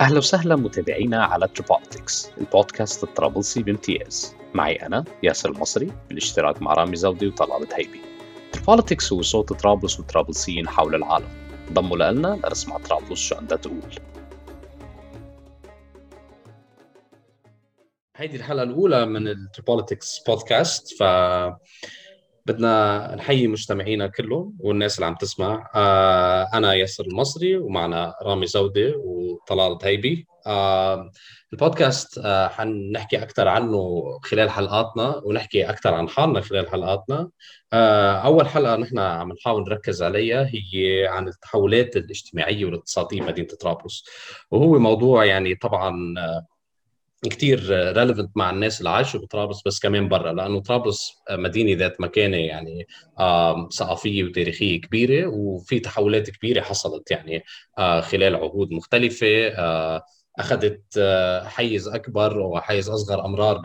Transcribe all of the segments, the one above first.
أهلا وسهلا متابعينا على تريبوليتكس البودكاست الطرابلسي بامتياز معي أنا ياسر المصري بالاشتراك مع رامي زودي وطلال هيبي. تريبوليتكس هو صوت طرابلس والطرابلسيين حول العالم. ضموا لنا لنسمع طرابلس شو عندها تقول. هيدي الحلقة الأولى من التريبوليتكس بودكاست ف بدنا نحيي مستمعينا كلهم والناس اللي عم تسمع. آه أنا ياسر المصري ومعنا رامي زودة وطلال هيبي آه البودكاست آه حنحكي أكثر عنه خلال حلقاتنا ونحكي أكثر عن حالنا خلال حلقاتنا. آه أول حلقة نحن عم نحاول نركز عليها هي عن التحولات الاجتماعية والاقتصادية بمدينه طرابلس. وهو موضوع يعني طبعا آه كثير relevant مع الناس اللي عايشة بطرابلس بس كمان برا لأنه طرابلس مدينة ذات مكانة يعني ثقافية وتاريخية كبيرة وفي تحولات كبيرة حصلت يعني خلال عهود مختلفة أخذت حيز أكبر وحيز أصغر أمرار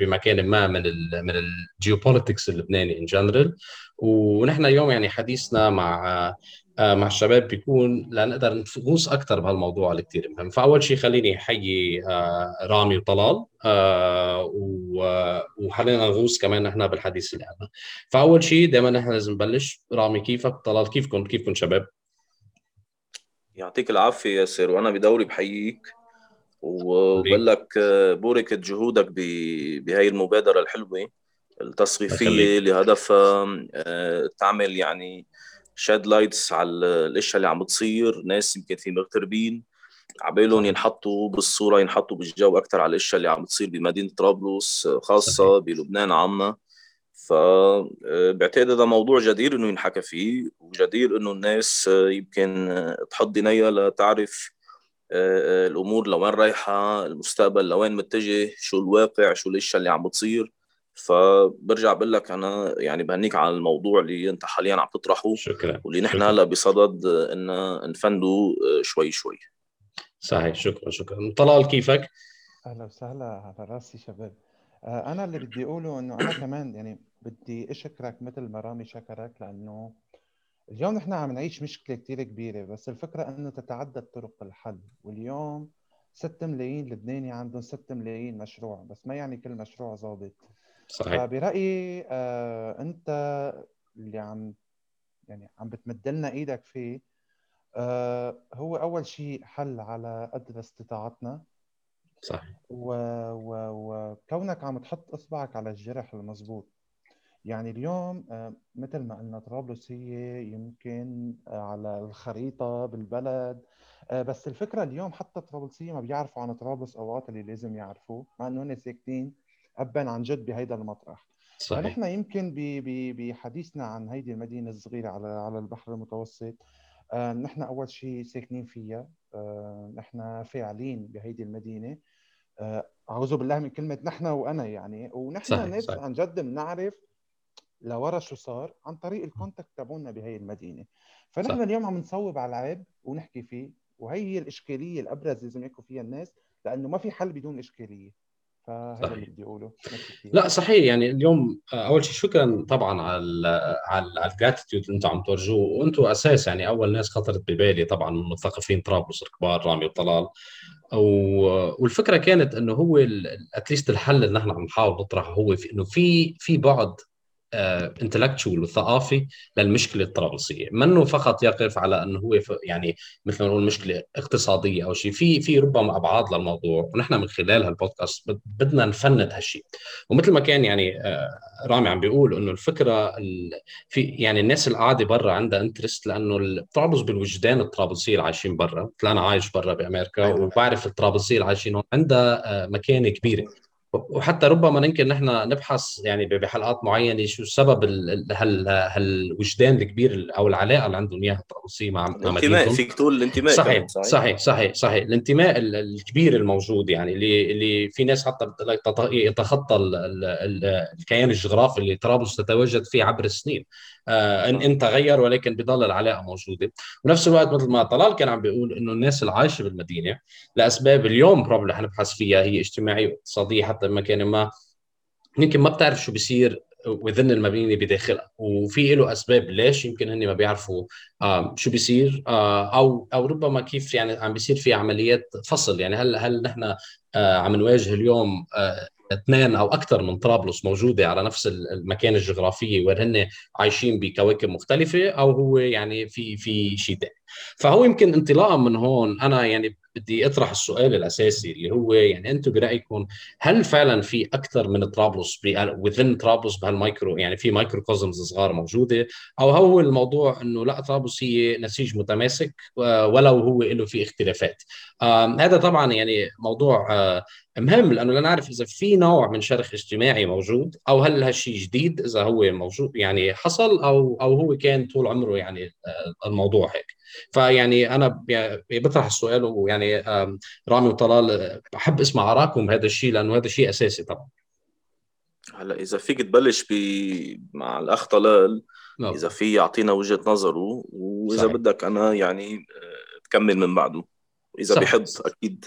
بمكان ما من ال من الجيوبوليتكس اللبناني in general ونحن اليوم يعني حديثنا مع مع الشباب بيكون لنقدر نغوص أكثر بهالموضوع اللي كثير مهم. فأول شيء خليني أحيي آه، رامي وطلال آه، وخلينا نغوص كمان نحن بالحديث اللي عندنا فأول شيء دائما نحن لازم نبلش. رامي كيفك؟ طلال كيفكم؟ كيفكم شباب؟ يعطيك العافية ياسر وأنا بدوري بحييك. وبقول لك بوركت جهودك بهي المبادرة الحلوة التثقيفيه اللي هدفها تعمل يعني shed lights على الاشياء اللي عم بتصير ناس يمكن في مغتربين عبالهم ينحطوا بالصورة ينحطوا بالجو أكثر على الاشياء اللي عم بتصير بمدينة طرابلس خاصة بلبنان عامة. فبعتقد هذا موضوع جدير إنه ينحكى فيه وجدير إنه الناس يمكن تحط عينيها لتعرف الأمور لوين رايحة المستقبل لوين متجه شو الواقع شو الاشياء اللي عم بتصير. فبرجع بقول لك أنا يعني بهنيك على الموضوع اللي أنت حاليا عم تطرحه شكرا. واللي نحن هلأ بصدد إن نفنده شوي شوي. صحيح. شكرا شكرا. طلال كيفك؟ أهلا وسهلا على راسي شباب. آه، أنا اللي بدي أقوله إنه أنا كمان يعني بدي أشكرك مثل ما رامي شكرك لأنه اليوم نحن عم نعيش مشكلة كثير كبيرة بس الفكرة إنه تتعدد طرق الحل. واليوم 6 ملايين لبناني عندهم 6 ملايين مشروع بس ما يعني كل مشروع ظابط. صحيح. فبرأيي آه أنت اللي عم يعني عم بتمد لنا إيدك فيه آه هو أول شيء حل على قدر استطاعتنا. صحيح. وكونك عم تحط إصبعك على الجرح المضبوط يعني اليوم آه مثل ما قلنا طرابلس هي يمكن آه على الخريطة بالبلد. آه بس الفكرة اليوم حتى الطرابلسيه ما بيعرفوا عن طرابلس أوقات اللي لازم يعرفوه مع إنه هن ساكتين. ابا عن جد بهيدا المطرح صحيح فنحن يمكن بحديثنا عن هيدي المدينة الصغيرة على على البحر المتوسط آه نحن أول شيء ساكنين فيها آه نحن فاعلين بهيدي المدينة آه أعوذ بالله من كلمة نحن وأنا يعني ونحن صحيح. ناس صحيح. عن جد بنعرف لورا شو صار عن طريق ال contact تبعونا بهي المدينة فنحن صح. اليوم عم نصوب على العيب ونحكي فيه وهي هي الإشكالية الأبرز لازم يحكوا فيها الناس لأنه ما في حل بدون إشكالية فهذا اللي بدي أقوله لا صحيح. يعني اليوم آه، أول شيء شكرا طبعا على على ال gratitude اللي أنتم عم تورجوه. وأنتم أساس يعني أول ناس خطرت ببالي طبعا من مثقفين طرابلس الكبار رامي وطلال. والفكرة كانت إنه هو at least الحل اللي نحن عم نحاول نطرحه هو في إنه في في بعد intellectual وثقافي للمشكلة الطرابلسية، منه فقط يقف على إنه هو يعني مثل ما نقول مشكلة اقتصادية أو شيء، في في ربما أبعاد للموضوع ونحن من خلال هالبودكاست بدنا نفند هالشيء، ومثل ما كان يعني آه، رامي عم بيقول إنه الفكرة في يعني الناس اللي قاعدة برا عندها interest لأنه طرابلس بالوجدان الطرابلسية اللي عايشين برا، مثل أنا عايش برا بأمريكا أيوة. وبعرف الطرابلسية اللي عايشين هون عندها آه، مكانة كبيرة. وحتى ربما يمكن نحن نبحث يعني بحلقات معينة شو سبب هال هالوجدان الكبير أو العلاقة اللي عندهم إياها الطرابلسيه مع الانتماء فيك تقول الانتماء صحيح صحيح. صحيح صحيح. الانتماء الكبير الموجود يعني اللي اللي في ناس حتى يتخطى الكيان الجغرافي اللي طرابلس تتواجد فيه عبر السنين. ان إن تغير ولكن بضل العلاقه موجودة. ونفس الوقت مثل ما طلال كان عم بيقول إنه الناس اللي عايشه بالمدينة لأسباب اليوم بروبلي حنبحث فيها هي اجتماعيه واقتصاديه حتى بمكان ما. يمكن ما بتعرف شو بيصير وذن المدينة بداخلها وفي له أسباب ليش يمكن هن ما بيعرفوا شو بيصير أو أو ربما كيف يعني عم بيصير في عمليات فصل. يعني هل هل نحن عم نواجه اليوم اثنين أو أكثر من طرابلس موجودة على نفس المكان الجغرافيه وين هن عايشين بكواكب مختلفة أو هو يعني في في شيء ثاني فهو يمكن انطلاقا من هون أنا يعني بدي أطرح السؤال الأساسي اللي هو يعني أنتم برأيكم هل فعلا في أكثر من طرابلس within طرابلس بهالمايكرو يعني في microcosms صغار موجودة؟ أو هو الموضوع إنه لا طرابلس هي نسيج متماسك ولو هو له في اختلافات. هذا طبعا يعني موضوع آه، مهم لأنه لا نعرف إذا في نوع من شرخ اجتماعي موجود أو هل هالشيء جديد إذا هو موجود يعني حصل أو أو هو كان طول عمره يعني آه، الموضوع هيك. فيعني أنا بطرح السؤال ويعني رامي وطلال بحب أسمع اراءكم بهذا الشيء لأنه هذا شيء أساسي طبعا هلا إذا فيك تبلش ب مع الأخ طلال نعم. إذا في يعطينا وجهة نظره وإذا صحيح. بدك أنا يعني آه، تكمل من بعده إذا صح. بحب أكيد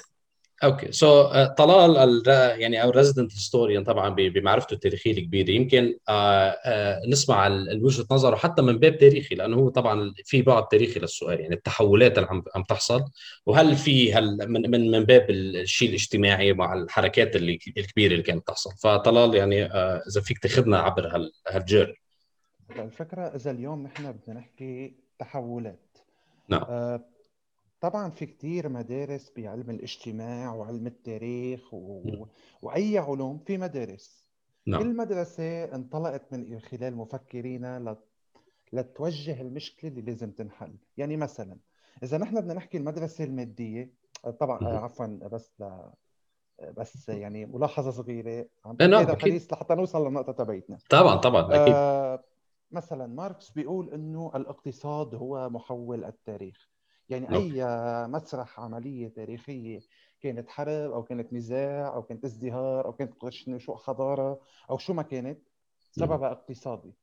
Okay. So so, uh, طلال يعني our resident historian طبعا بمعرفته التاريخية الكبيرة. يمكن uh, uh, نسمع وجهة نظره حتى من باب تاريخي لأنه هو طبعا في بعد تاريخي للسؤال يعني التحولات اللي عم عم تحصل. وهل في هل من من من باب الشيء الاجتماعي مع الحركات اللي الكبيرة اللي كانت تحصل. فطلال يعني إذا فيك تاخذنا عبر هالجير الفكرة إذا اليوم نحن بدنا نحكي تحولات. نعم. طبعا في كتير مدارس بعلم الاجتماع وعلم التاريخ و... وأي علوم في مدارس. نعم. كل مدرسة انطلقت من خلال مفكرين لت... لتوجه المشكلة اللي لازم تنحل. يعني مثلا إذا نحن بدنا نحكي المدرسة المادية طبعا عفوا بس ل... بس يعني ملاحظة صغيرة عم إيه، نعم الحديث لحتى نوصل للنقطة تبعتنا طبعا طبعا أكيد. آه مثلا ماركس بيقول إنه الاقتصاد هو محول التاريخ. يعني. أي مسرح عملية تاريخية كانت حرب أو كانت نزاع أو كانت ازدهار أو كانت شو حضاره أو شو ما كانت سببها. اقتصادي.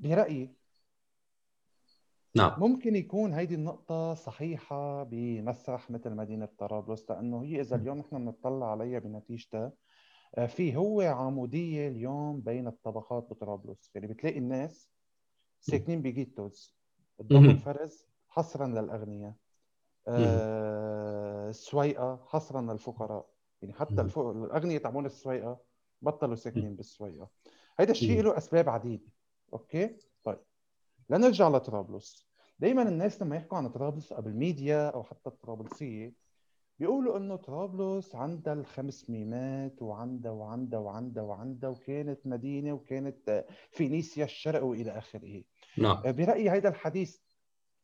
برأيي نعم. ممكن يكون هيدي النقطة صحيحة بمسرح مثل مدينة طرابلس لأنه هي إذا اليوم نحن بنطلع عليها بنتيجتها آه، في هو عمودية اليوم بين الطبقات بطرابلس. يعني بتلاقي الناس ساكنين بجيتوز قدام الفرز حصرا للأغنياء. آه السويقه حصرا للفقراء. يعني حتى الاغنياء تبعون السويقة بطلوا ساكنين بالسويقة. هذا الشيء له أسباب عديدة. okay؟ طيب. لنرجع لطرابلس. دائما الناس لما يحكوا عن طرابلس قبل ميديا أو حتى الطرابلسية بيقولوا إنه طرابلس عندها الخمس ميمات وعندها وعندها وعندها وعندها وكانت مدينة وكانت فينيسيا الشرق وإلى آخره. نعم. برأيي هذا الحديث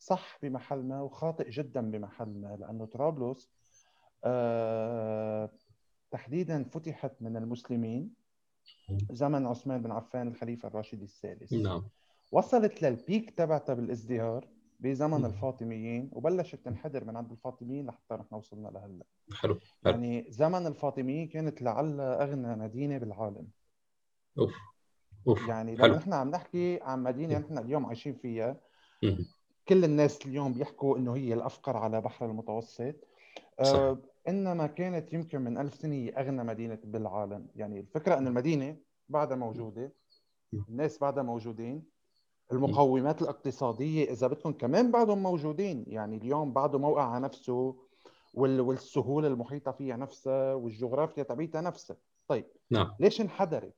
صح بمحل ما وخاطئ جدا بمحل ما لأنه طرابلس آه تحديدا فتحت من المسلمين زمن عثمان بن عفان الخليفة الراشد الثالث. نعم. وصلت للبيك تبعتها بالازدهار بزمن الفاطميين وبلشت تنحدر من عند الفاطميين لحتى نحن وصلنا لهلأ. حلو يعني زمن الفاطميين كانت لعل أغنى مدينة بالعالم. أوف أوف يعني لو نحن عم نحكي عن مدينة نحن اليوم عايشين فيها كل الناس اليوم بيحكوا إنه هي الأفقر على بحر المتوسط. صح. آه إنما كانت يمكن من ألف سنة هي أغنى مدينة بالعالم. يعني الفكرة انه المدينة بعدها موجودة الناس بعدها موجودين المقومات الاقتصادية إذا بدكم كمان بعدهم موجودين. يعني اليوم بعده موقع على نفسه والسهولة المحيطة فيها نفسها والجغرافيا تبعيتها نفسها. طيب نعم. ليش انحدرت؟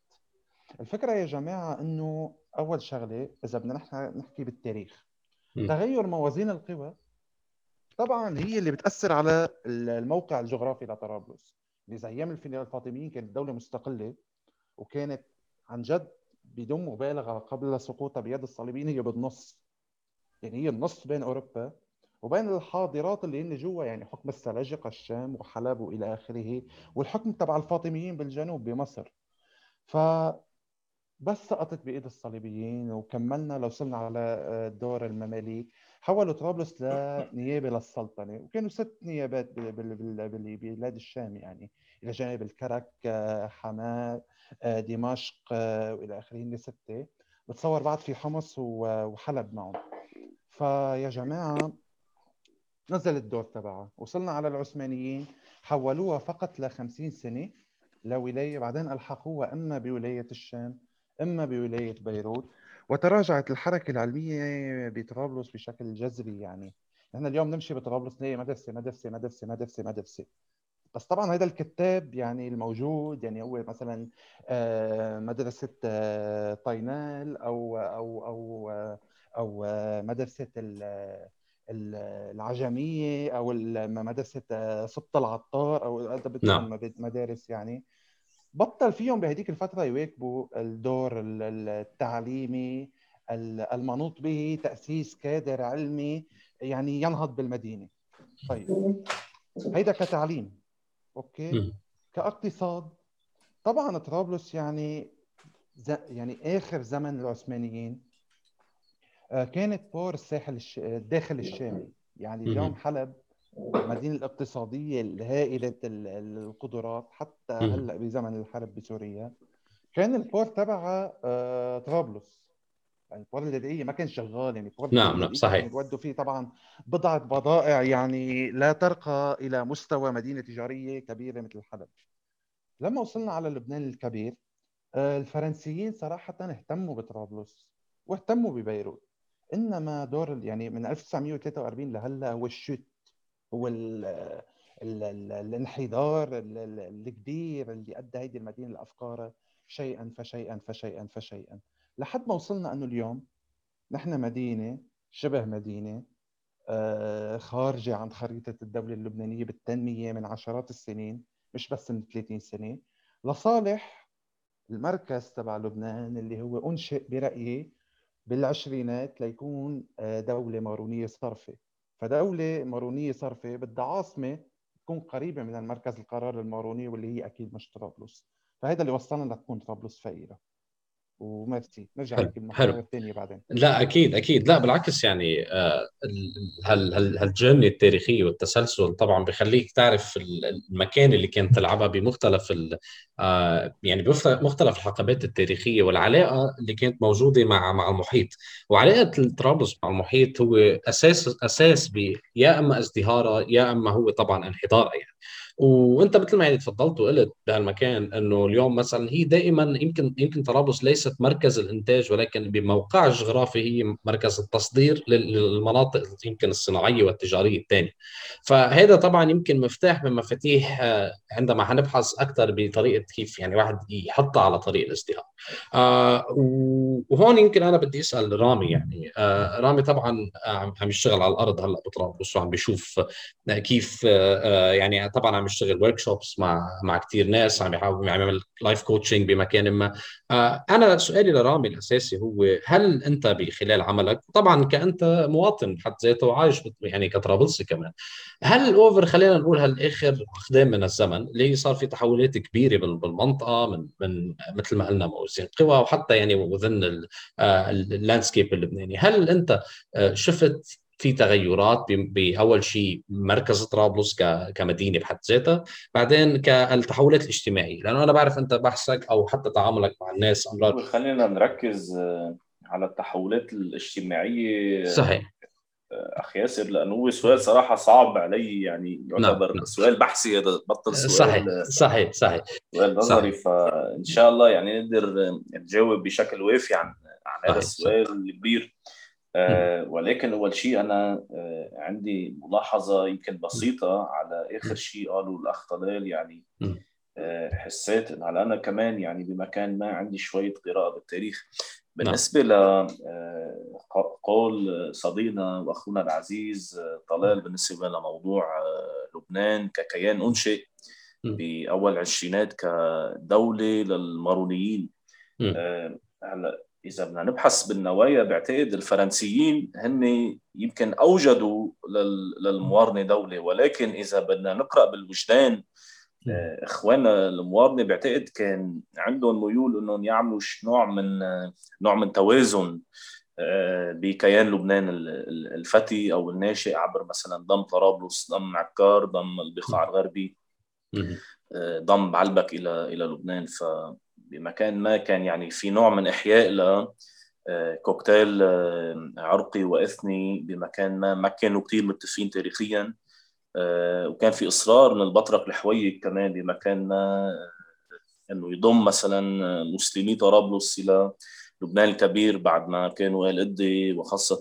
الفكرة يا جماعة إنه أول شغلة إذا بدنا نحن نحكي بالتاريخ. تغير موازين القوى طبعا هي اللي بتأثر على الموقع الجغرافي لطرابلس زي أيام الفاطميين كانت دولة مستقلة وكانت عن جد بدون مبالغة قبل سقوطها بيد الصليبيين هي بالنص. يعني هي النص بين أوروبا وبين الحاضرات اللي هن جوا يعني حكم السلاجقه الشام وحلب وإلى آخره والحكم تبع الفاطميين بالجنوب بمصر. ف بس سقطت بإيد الصليبيين وكملنا لوصلنا على آه، دور المماليك. حولوا طرابلس لنيابه للسلطنة وكانوا ست نيابات ببلاد الشام يعني إلى جانب الكرك آه، حماة آه، دمشق وإلى آخره هن ستة. بتصور بعد في حمص وحلب معهم. فيا جماعة نزل الدور تبعها. وصلنا على العثمانيين حولوها فقط ل 50 سنة لولاية بعدين ألحقوها أما بولاية الشام. إما بولاية بيروت وتراجعت الحركة العلمية بطرابلس بشكل جذري يعني. نحن اليوم نمشي بطرابلس نلاقي مدرسة مدرسة مدرسة مدرسة مدرسة. بس طبعا هذا الكتاب يعني الموجود يعني هو مثلا آه، مدرسة آه، طينال أو أو أو أو مدرسة العجمية أو مدرسة سبط العطار أو نعم. مدارس يعني. بطل فيهم بهديك الفترة يواكبوا الدور التعليمي المنوط به تأسيس كادر علمي يعني ينهض بالمدينة. طيب هيدا كتعليم أوكي؟ كاقتصاد طبعا طرابلس يعني يعني آخر زمن العثمانيين آه، كانت port الساحل الداخل الشامي. يعني اليوم حلب المدينة الاقتصادية الهائلة القدرات حتى هلأ بزمن الحرب بسوريا كان ال port تبعها آه، طرابلس. يعني ال port اللاذقية ما كان شغال يعني ال port نعم نعم صحيح. بودوا فيه طبعا بضعة بضائع يعني لا ترقى إلى مستوى مدينة تجارية كبيرة مثل حلب لما وصلنا على لبنان الكبير آه، الفرنسيين صراحة اهتموا بطرابلس واهتموا ببيروت. إنما دور يعني من 1943 لهلأ هو الشت هو ال ال ال الانحدار الكبير اللي أدى هيدي المدينة لافكارها شيئا فشيئا فشيئا فشيئا. لحد ما وصلنا أنه اليوم نحن مدينة شبه مدينة آه، خارجة عن خريطة الدولة اللبنانية بالتنمية من عشرات السنين مش بس من 30 سنة. لصالح المركز تبع لبنان اللي هو أنشئ برأيي بالعشرينات ليكون آه، دولة مارونية صرفة. فدولة مارونية صرفة بدها عاصمة تكون قريبة من المركز القرار الماروني واللي هي أكيد مش طرابلس. فهذا اللي وصلنا لتكون طرابلس فقيرة. وميرسي. نرجع نحكي بالمحاور الثانية بعدين. لا أكيد أكيد. لا بالعكس يعني آه هال هال هالجيرني التاريخيه والتسلسل طبعا بخليك تعرف المكان اللي كانت تلعبها بمختلف آه يعني بمختلف الحقبات التاريخية والعلاقة اللي كانت موجودة مع مع المحيط. وعلاقة طرابلس مع المحيط هو أساس أساس يا أما ازدهارها يا أما هو طبعا انحدارها يعني. وانت مثل ما يعني تفضلت وقلت بهالمكان انه اليوم مثلا هي دائما يمكن يمكن طرابلس ليست مركز الإنتاج ولكن بموقعها الجغرافي هي مركز التصدير للمناطق يمكن الصناعية والتجارية الثانية. فهذا طبعا يمكن مفتاح من مفاتيح آه، عندما حنبحث أكثر بطريقة كيف يعني واحد يحطها على طريق الازدهار. آه وهون يمكن أنا بدي أسأل رامي يعني آه رامي طبعا عم يشتغل على الأرض هلأ بطرابلس وعم بيشوف كيف يعني طبعا عم يشتغل workshops مع مع كثير ناس عم يحاول يعمل life coaching بمكان ما. آه أنا سؤالي لرامي الأساسي هو هل أنت بخلال عملك طبعا كأنت مواطن بحد ذاته وعايش يعني كطرابلسي كمان هل ال over خلينا نقول هالآخر عقدان من الزمن اللي صار في تحولات كبيرة بالمنطقة من من مثل ما قلنا موازين قوى وحتى يعني within ال landscape اللبناني هل أنت آه، شفت في تغيرات بأول شيء مركز طرابلس كمدينة بحد ذاتها بعدين كالتحولات الاجتماعية. لأنه أنا بعرف أنت بحثك أو حتى تعاملك مع الناس امراض خلينا نركز آه، على التحولات الاجتماعية. صحيح. آه، اخ ياسر لأنه هو سؤال صراحة صعب علي يعني يعتبر نعم. سؤال بحثي هذا بطل سؤال صحيح صحيح صحيح. سؤال نظري. فإن شاء الله يعني نقدر نجاوب بشكل وافي عن عن هذا السؤال الكبير. آه ولكن أول شيء أنا آه عندي ملاحظة يمكن بسيطة على آخر شيء قاله الأخ طلال يعني آه حسيت إن على أنا كمان يعني بمكان ما عندي شوية قراءة بالتاريخ. بالنسبة لقول آه، صديقنا وأخونا العزيز آه، طلال بالنسبة لموضوع آه، لبنان ككيان أنشئ باول العشرينات كدولة للمارونيين. هلا إذا بدنا نبحث بالنوايا بعتقد الفرنسيين هن يمكن أوجدوا للموارنة دولة. ولكن إذا بدنا نقرأ بالوجدان آه، اخواننا الموارنة بعتقد كان عندهم ميول إنهم يعملوا نوع من نوع من توازن آه، بكيان لبنان الفتي أو الناشئ عبر مثلا ضم طرابلس ضم عكار ضم البقاع الغربي آه، ضم بعلبك إلى إلى لبنان. ف بمكان ما كان يعني في نوع من إحياء ل آه، كوكتيل آه، عرقي وإثني بمكان ما. ما كانوا كثير متفقين تاريخيا آه، وكان في إصرار من البطرك الحويك كمان بمكان ما إنه يضم مثلا مسلمي طرابلس إلى لبنان الكبير بعد ما كانوا آل وخاصة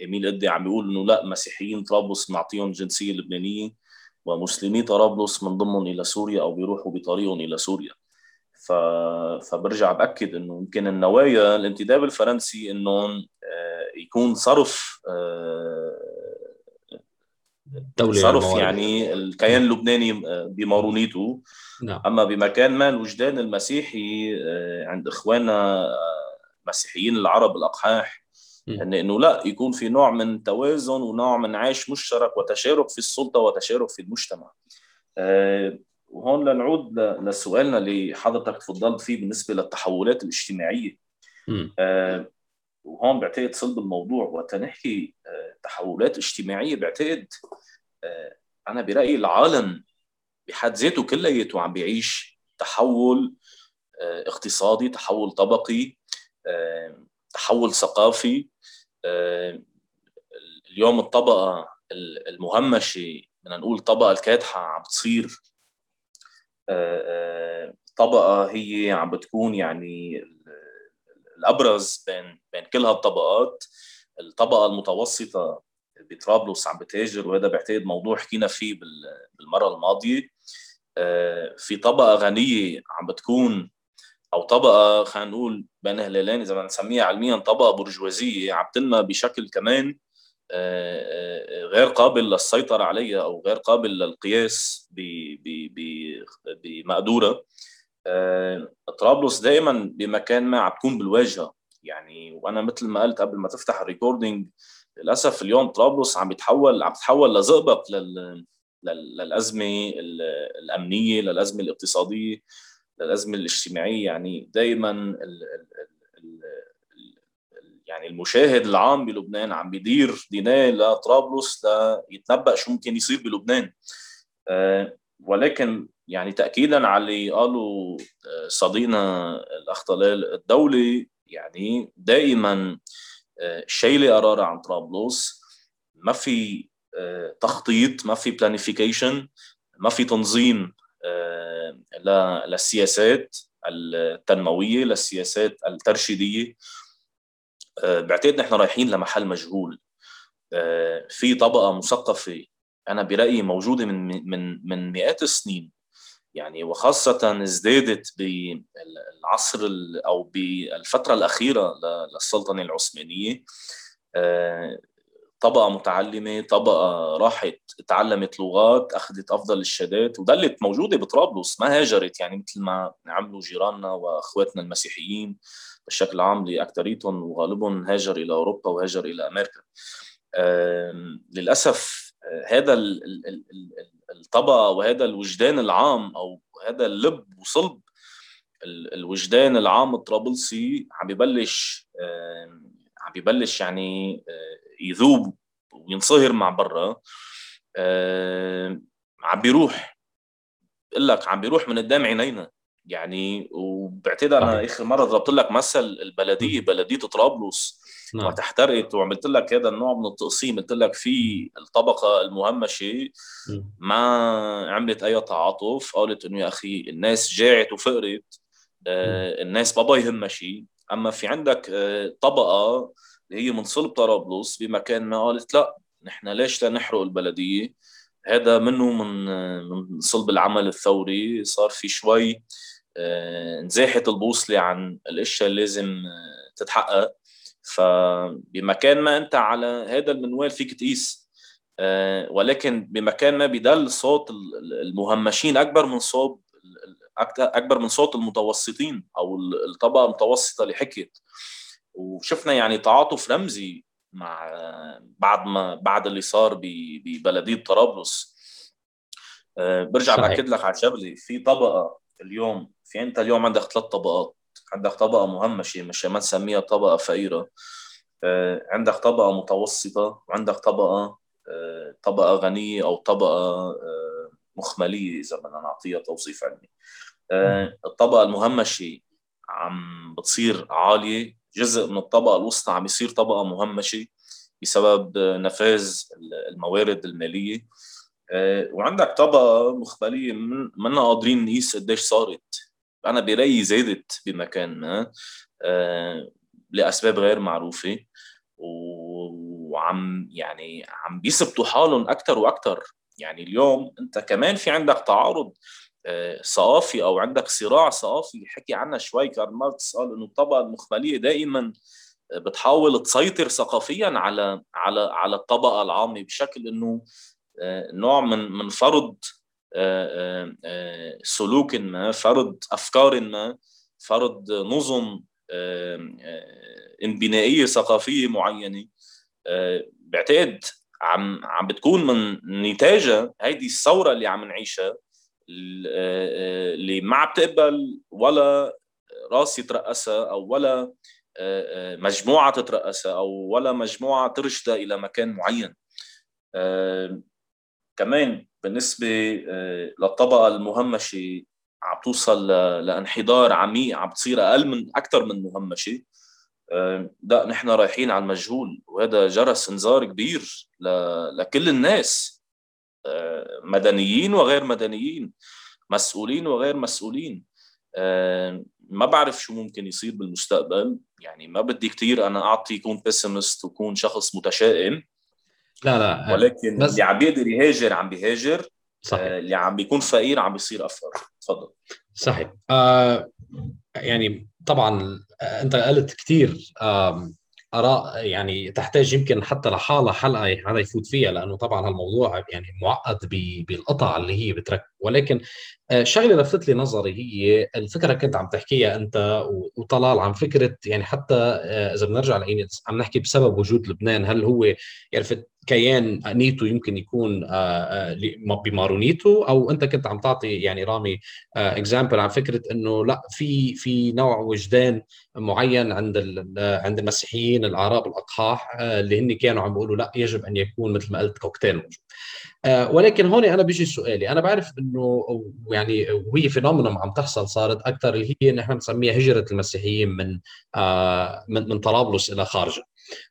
إيميل قدي عم بيقول إنه لا مسيحيين طرابلس نعطيهم جنسية لبنانية ومسلمي طرابلس بنضمهم إلى سوريا أو بيروحوا بطريقهم إلى سوريا. ف... فبرجع بأكد إنه يمكن النوايا الانتداب الفرنسي انه آه، يكون صرف دولة صرف الموارد. يعني الكيان اللبناني آه، بمارونيته نعم. أما بمكان ما الوجدان المسيحي آه، عند إخواننا المسيحيين العرب الأقحاح إن إنه لا يكون في نوع من توازن ونوع من عيش مشترك وتشارك في السلطة وتشارك في المجتمع. وهون لنعود لسؤالنا اللي حضرتك تفضلت فيه بالنسبة للتحولات الاجتماعية. آه وهون بعتقد صلب الموضوع. وقت نحكي آه تحولات اجتماعية بعتقد آه أنا برأيي العالم بحد ذاته كلياته عم بيعيش تحول آه اقتصادي تحول طبقي آه تحول ثقافي. آه اليوم الطبقة المهمشة بدنا نقول الطبقه الكادحه عم تصير طبقة هي عم بتكون يعني الأبرز بين بين كل هالطبقات الطبقة المتوسطة بطرابلس عم بتهاجر وهذا بعتقد موضوع حكينا فيه بالمرة الماضية. في طبقة غنية عم بتكون أو طبقة خلينا نقول بين هلالين إذا بدنا نسميها علميا طبقة برجوازية عم تنمى بشكل كمان غير قابل للسيطرة عليها أو غير قابل للقياس بمقدورة. آه، طرابلس دائما بمكان ما عم تكون بالواجهة. يعني وأنا مثل ما قلت قبل ما تفتح الريكوردينج للأسف اليوم طرابلس عم يتحول عم تتحول لزئبق لل للأزمة الأمنية للأزمة الاقتصادية للأزمة الاجتماعية. يعني دائما يعني المشاهد العام بلبنان عم بيدير ديناه لطرابلس ليتنبأ شو ممكن يصير بلبنان. آه، ولكن يعني تأكيدا على اللي قالوا آه، صديقنا الأخ طلال الدولة يعني دائما آه، شايلة قرار عن طرابلس. ما في تخطيط ما في بلانيفيكيشن ما في تنظيم للسياسات التنموية للسياسات الترشيدية. بعتقد نحن رايحين لمحل مجهول. آه، في طبقة مثقفة أنا برأيي موجودة من من من مئات السنين. يعني وخاصة ازدادت بالعصر أو بالفترة الأخيرة للسلطنة العثمانية. آه، طبقة متعلمة طبقة راحت تعلمت لغات أخذت أفضل الشهادات وضلت موجودة بطرابلس ما هاجرت. يعني مثل ما عملوا جيراننا وأخواتنا المسيحيين. بشكل عام لاكثريتهم وغالبهم هاجر إلى أوروبا وهاجر إلى أمريكا. للأسف آه، هذا الطبقه وهذا الوجدان العام أو هذا اللب وصلب الوجدان العام الطرابلسي عم ببلش عم ببلش يعني آه، يذوب وينصهر مع برا. عم بيروح بقول لك عم بيروح من قدام عينينا. يعني وبعتقد أنا آخر مرة ضربت لك مثل البلدية بلدية طرابلس. نعم. وتحترقت وعملت لك هذا النوع من التقسيم قلت لك في الطبقة المهمشه ما عملت أي تعاطف. قالت إنه يا أخي الناس جاعت وفقرت آه الناس بابا يهمها شيء. أما في عندك آه طبقة اللي هي من صلب طرابلس بمكان ما قالت لا نحن ليش لا نحرق البلدية؟ هذا منه من من صلب العمل الثوري. صار في شوي انزاحت البوصلة عن الأشياء اللي لازم تتحقق. فبمكان ما أنت على هذا المنوال فيك تقيس. ولكن بمكان ما بيدل صوت المهمشين أكبر من صوت أكبر من صوت المتوسطين أو الطبقة المتوسطة اللي حكيت. وشفنا يعني تعاطف رمزي مع بعد ما بعد اللي صار ببلدية طرابلس. برجع بأكد لك على شغله في طبقة اليوم. في انت اليوم عندك ثلاث طبقات. عندك طبقة مهمشه مش ما نسميها طبقة فقيرة. آه، عندك طبقة متوسطة وعندك طبقة آه، طبقة غنية أو طبقة آه، مخملية إذا بدنا نعطيها توصيف علمي. الطبقة المهمشه عم بتصير عالية. جزء من الطبقة الوسطى عم يصير طبقة مهمشه بسبب نفاذ الموارد المالية. وعندك طبقة مخبليه منا قادرين نقيس قديش صارت. أنا برأيي زادت بمكان ما لأسباب غير معروفة وعم يعني عم بيثبتوا حالهم أكثر وأكثر يعني اليوم أنت كمان في عندك تعارض ثقافي أو عندك صراع ثقافي. حكي عنها شوي كارل ماركس قال إنه الطبقة المخمليه دائما بتحاول تسيطر ثقافيا على على على الطبقة العامة بشكل إنه آه، نوع من من فرض آه، آه، سلوك ما فرض افكار ما فرض نظم انبنائيه ثقافيه معينة. بعتقد عم عم بتكون من نتاجها هيدي الثورة اللي عم نعيشها اللي ما عم تقبل ولا راس يترأسها أو ولا مجموعة تترأسها أو ولا مجموعة ترشدها إلى مكان معين. كمان بالنسبة للطبقة المهمشة عم توصل لانحدار عميق عم تصير أقل من أكثر من مهمشة. لا نحن رايحين على المجهول وهذا جرس انذار كبير لكل الناس. مدنيين وغير مدنيين مسؤولين وغير مسؤولين. ما بعرف شو ممكن يصير بالمستقبل. يعني ما بدي كثير أنا أعطي يكون بيسمست وكون شخص متشائم. لا لا ولكن بس... اللي عم بيقدر يهاجر عم بيهاجر صحيح. آه اللي عم بيكون فقير عم بيصير أفقر. تفضل. صحيح. آه يعني طبعا آه، أنت قلت كثير آه آراء يعني تحتاج يمكن حتى لحالها حلقة هذا يفوت فيها لأنه طبعا هالموضوع يعني معقد بالقطع اللي هي بترك. ولكن آه، شغلة لفتت لي نظري هي الفكرة كنت عم تحكيها أنت وطلال عن فكرة يعني حتى آه، إذا بنرجع عم نحكي بسبب وجود لبنان. هل هو عرفت كيانيته يمكن يكون آه، بمارونيته أو أنت كنت عم تعطي يعني رامي example عن فكرة إنه لا في في نوع وجدان معين عند عند المسيحيين الأعراب الأقحاح اللي هن كانوا عم بيقولوا لا يجب أن يكون مثل ما قلت كوكتيل موجود. آه، ولكن هون أنا بيجي سؤالي. أنا بعرف إنه يعني وهي phenomena عم تحصل صارت أكثر اللي هي نحن بنسميها هجرة المسيحيين آه، من من طرابلس إلى خارجة.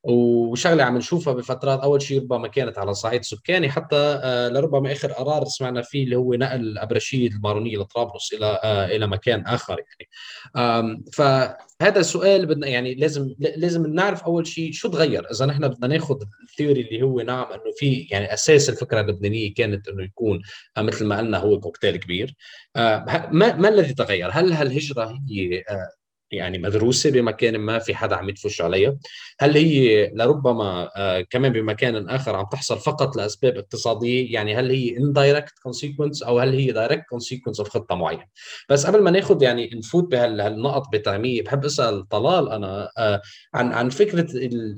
وشغلة عم نشوفها بفترات أول شيء ربما كانت على صعيد سكاني حتى آه، لربما آخر قرار سمعنا فيه اللي هو نقل الابرشيه المارونية لطرابلس إلى إلى مكان آخر يعني. فهذا السؤال بدنا يعني لازم لازم نعرف أول شيء شو تغير؟ إذا نحن بدنا ناخذ الثيوري اللي هو نعم إنه في يعني أساس الفكرة اللبنانية كانت إنه يكون مثل ما قلنا هو كوكتيل كبير. ما ما الذي تغير؟ هل هالهجرة هي يعني مدروسة بمكان ما في حدا عم يدفش عليها. هل هي لربما آه كمان بمكان آخر عم تحصل فقط لأسباب اقتصادية؟ يعني هل هي indirect consequence أو هل هي direct consequence of خطة معينة؟ بس قبل ما ناخذ يعني نفوت بهالنقط بتعمق بحب أسأل طلال أنا آه عن عن فكرة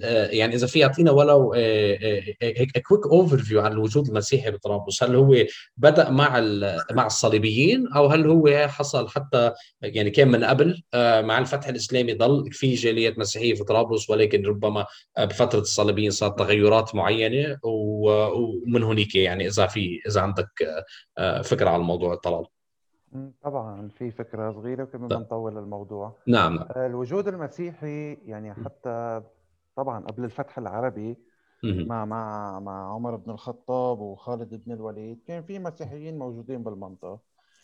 آه يعني إذا في يعطينا ولو هيك quick overview عن الوجود المسيحي بطرابلس. هل هو بدأ مع مع الصليبيين أو هل هو حصل حتى يعني كان من قبل مع الفتح الإسلامي ضل في جاليات مسيحية في طرابلس ولكن ربما بفترة الصليبيين صارت تغيرات معينة ومن هناك يعني إذا في إذا عندك آه، فكرة على الموضوع الطلال طبعا في فكرة صغيرة وكمان طيب. بنطول الموضوع. نعم نعم. الوجود المسيحي يعني حتى طبعا قبل الفتح العربي مع مع مع عمر بن الخطاب وخالد بن الوليد كان في مسيحيين موجودين بالمنطقة.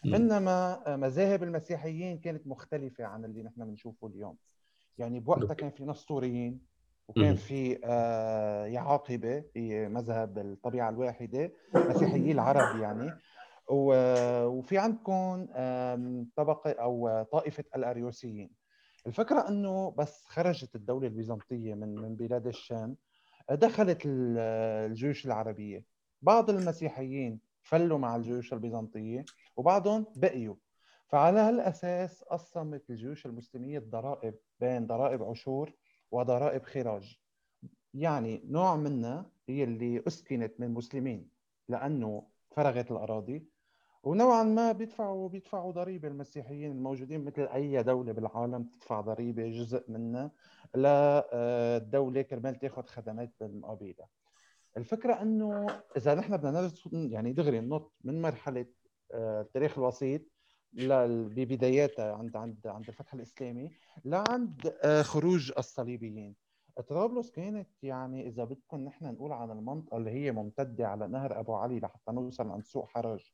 إنما مذاهب المسيحيين كانت مختلفة عن اللي نحن بنشوفه اليوم. يعني بوقتها كان في نسطوريين وكان في آه يعاقبه هي مذهب الطبيعة الواحدة مسيحيي العرب يعني. وفي عندكم طبقة أو طائفة الأريوسيين. الفكرة إنه بس خرجت الدولة البيزنطية من من بلاد الشام دخلت الجيوش العربية. بعض المسيحيين فلوا مع الجيوش البيزنطية وبعضهم بقيوا. فعلى هالأساس قسمت الجيوش المسلمية الضرائب بين ضرائب عشور وضرائب خراج. يعني نوع منها هي اللي أسكنت من المسلمين لأنه فرغت الأراضي. ونوعا ما بيدفعوا بيدفعوا ضريبة المسيحيين الموجودين مثل أي دولة بالعالم تدفع ضريبة جزء منها للدوله كرمال تاخذ خدمات بالمقابله الفكرة إنه إذا نحن بدنا ندرس يعني دغري ننط من مرحلة آه، التاريخ الوسيط ببداياتها عند عند عند الفتح الإسلامي لعند آه، خروج الصليبيين. طرابلس كانت يعني إذا بدكم نحن نقول عن المنطقة اللي هي ممتدة على نهر أبو علي لحتى نوصل عند سوق حرج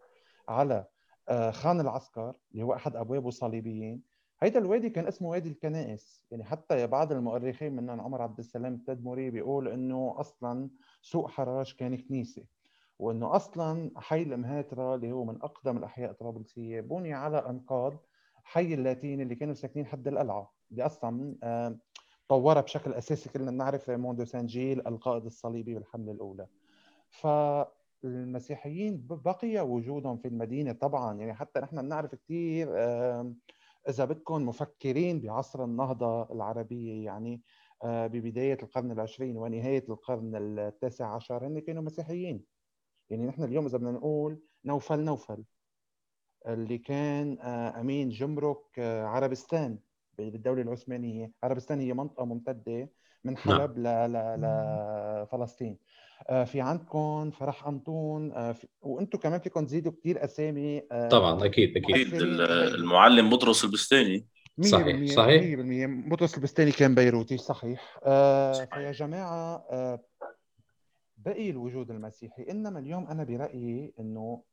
على آه، خان العسكر اللي هو أحد ابوابه صليبيين هيدا الوادي كان اسمه وادي الكنائس. يعني حتى بعض المؤرخين منهم عمر عبد السلام التدمري بيقول إنه أصلا سوق حراج كان كنيسة وإنه أصلا حي المهاترا اللي هو من أقدم الأحياء الطرابلسيه بني على أنقاض حي اللاتين اللي كانوا ساكنين حد القلعة اللي أصلا آه، طورها بشكل أساسي كلنا بنعرف موندو سانجيل القائد الصليبي بالحملة الأولى. فالمسيحيين بقي وجودهم في المدينة طبعا. يعني حتى نحن بنعرف كثير إذا بدكم مفكرين بعصر النهضة العربية يعني آه، ببداية القرن العشرين ونهاية القرن التاسع عشر هن كانوا مسيحيين يعني نحن اليوم إذا بدنا نقول نوفل نوفل اللي كان آه، أمين جمرك آه، عربستان بالدولة العثمانية، عربستان هي منطقة ممتدة من نعم. حلب. لفلسطين. آه، في عندكم فرح أنطون وأنتم كمان فيكم تزيدوا كثير أسامي طبعا أكيد أكيد. المعلم بطرس البستاني. صحيح صحيح. 100% بطرس البستاني كان بيروتي صحيح, صحيح. فيا جماعة بقي الوجود المسيحي. إنما اليوم أنا برأيي إنه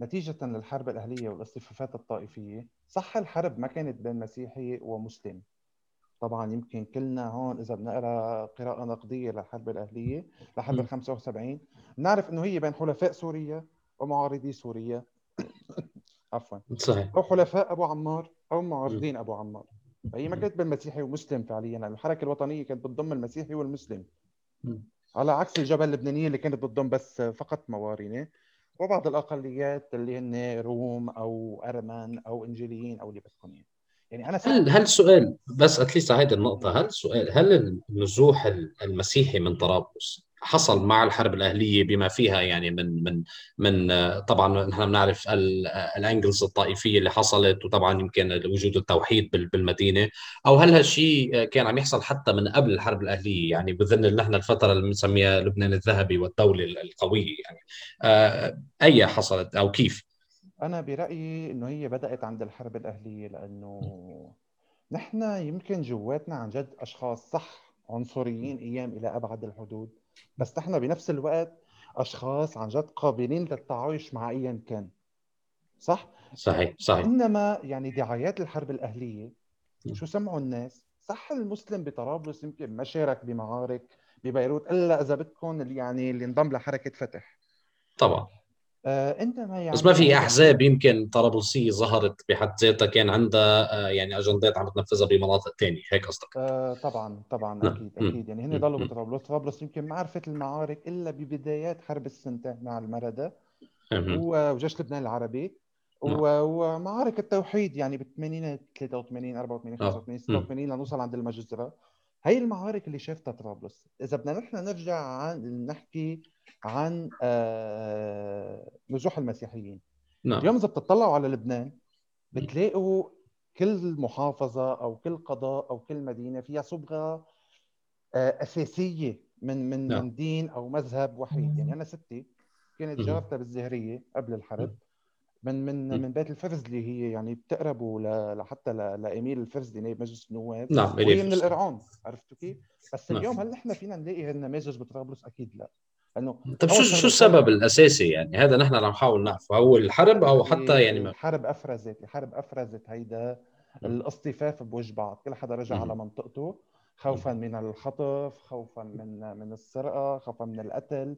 نتيجة للحرب الأهلية والاصطفافات الطائفية صح الحرب ما كانت بين مسيحي ومسلم. طبعا يمكن كلنا هون إذا بنقرأ قراءة نقدية للحرب الأهلية لحرب ال 75 بنعرف إنه هي بين حلفاء سوريا ومعارضي سوريا. عفوا. صحيح. أو حلفاء أبو عمار أو معارضين أبو عمار. فهي ما كانت بين مسيحي ومسلم فعليا يعني الحركة الوطنية كانت بتضم المسيحي والمسلم. على عكس الجبهة اللبنانية اللي كانت بتضم بس فقط موارنة وبعض الأقليات اللي هن روم أو أرمن أو إنجيليين أو اللي بدكم يعني. يعني أنا هل هل سؤال بس اتليست هذه النقطة هل سؤال هل النزوح المسيحي من طرابلس حصل مع الحرب الأهلية بما فيها يعني من من من طبعا نحن بنعرف الأنجلز الطائفية اللي حصلت وطبعا يمكن وجود التوحيد بالمدينة. أو هل هالشيء كان عم يحصل حتى من قبل الحرب الأهلية؟ يعني بظن نحن الفترة اللي بنسميها لبنان الذهبي والدولة القوية يعني. آه، أي حصلت أو كيف؟ أنا برأيي إنه هي بدأت عند الحرب الأهلية لأنه نحن يمكن جواتنا عن جد أشخاص صح عنصريين أيام إلى أبعد الحدود بس نحن بنفس الوقت أشخاص عن جد قابلين للتعايش مع ايا كان. صح؟ صحيح صحيح. إنما يعني دعايات الحرب الأهلية شو سمعوا الناس؟ صح المسلم بطرابلس يمكن ما شارك بمعارك ببيروت إلا إذا بدكم يعني اللي انضم لحركة فتح. طبعا. آه انما يعني بس ما في أحزاب يمكن طرابلسية ظهرت بحد ذاتها كان عندها آه يعني أجندات عم تنفذها بمناطق ثانية هيك قصدك؟ آه طبعا طبعا نعم. أكيد أكيد. يعني هن ضلوا بطرابلس. طرابلس يمكن ما عرفت المعارك إلا ببدايات حرب السنتين مع المردة وجيش لبنان العربي نعم. ومعارك التوحيد يعني بالثمانينات 83 84 85 86 لنوصل عند المجزره هي المعارك اللي شافتها طرابلس. إذا بدنا نحن نرجع عن نحكي عن آه، نزوح المسيحيين نعم. اليوم إذا بتطلعوا على لبنان بتلاقوا كل محافظة أو كل قضاء أو كل مدينة فيها صبغة آه، أساسية من من نعم. من دين أو مذهب وحيد يعني أنا ستي كانت جارتها بالزهرية قبل الحرب من من من بيت الفرز اللي هي يعني بتقربوا لحتى لامير الفرز نائب مجلس النواب نعم وهي من الإرعون عرفتوا كيف؟ بس نعم. اليوم هل نحن فينا نلاقي هالنماذج بطرابلس؟ أكيد لا انه طيب شو شو السبب الأساسي يعني؟ هذا نحن عم نحاول نعرفه. هو الحرب أو حتى يعني ما... الحرب أفرزت الحرب أفرزت هيدا الاصطفاف بوجه بعض. كل حدا رجع. على منطقته خوفا من الخطف خوفا من من السرقة خوفا من القتل.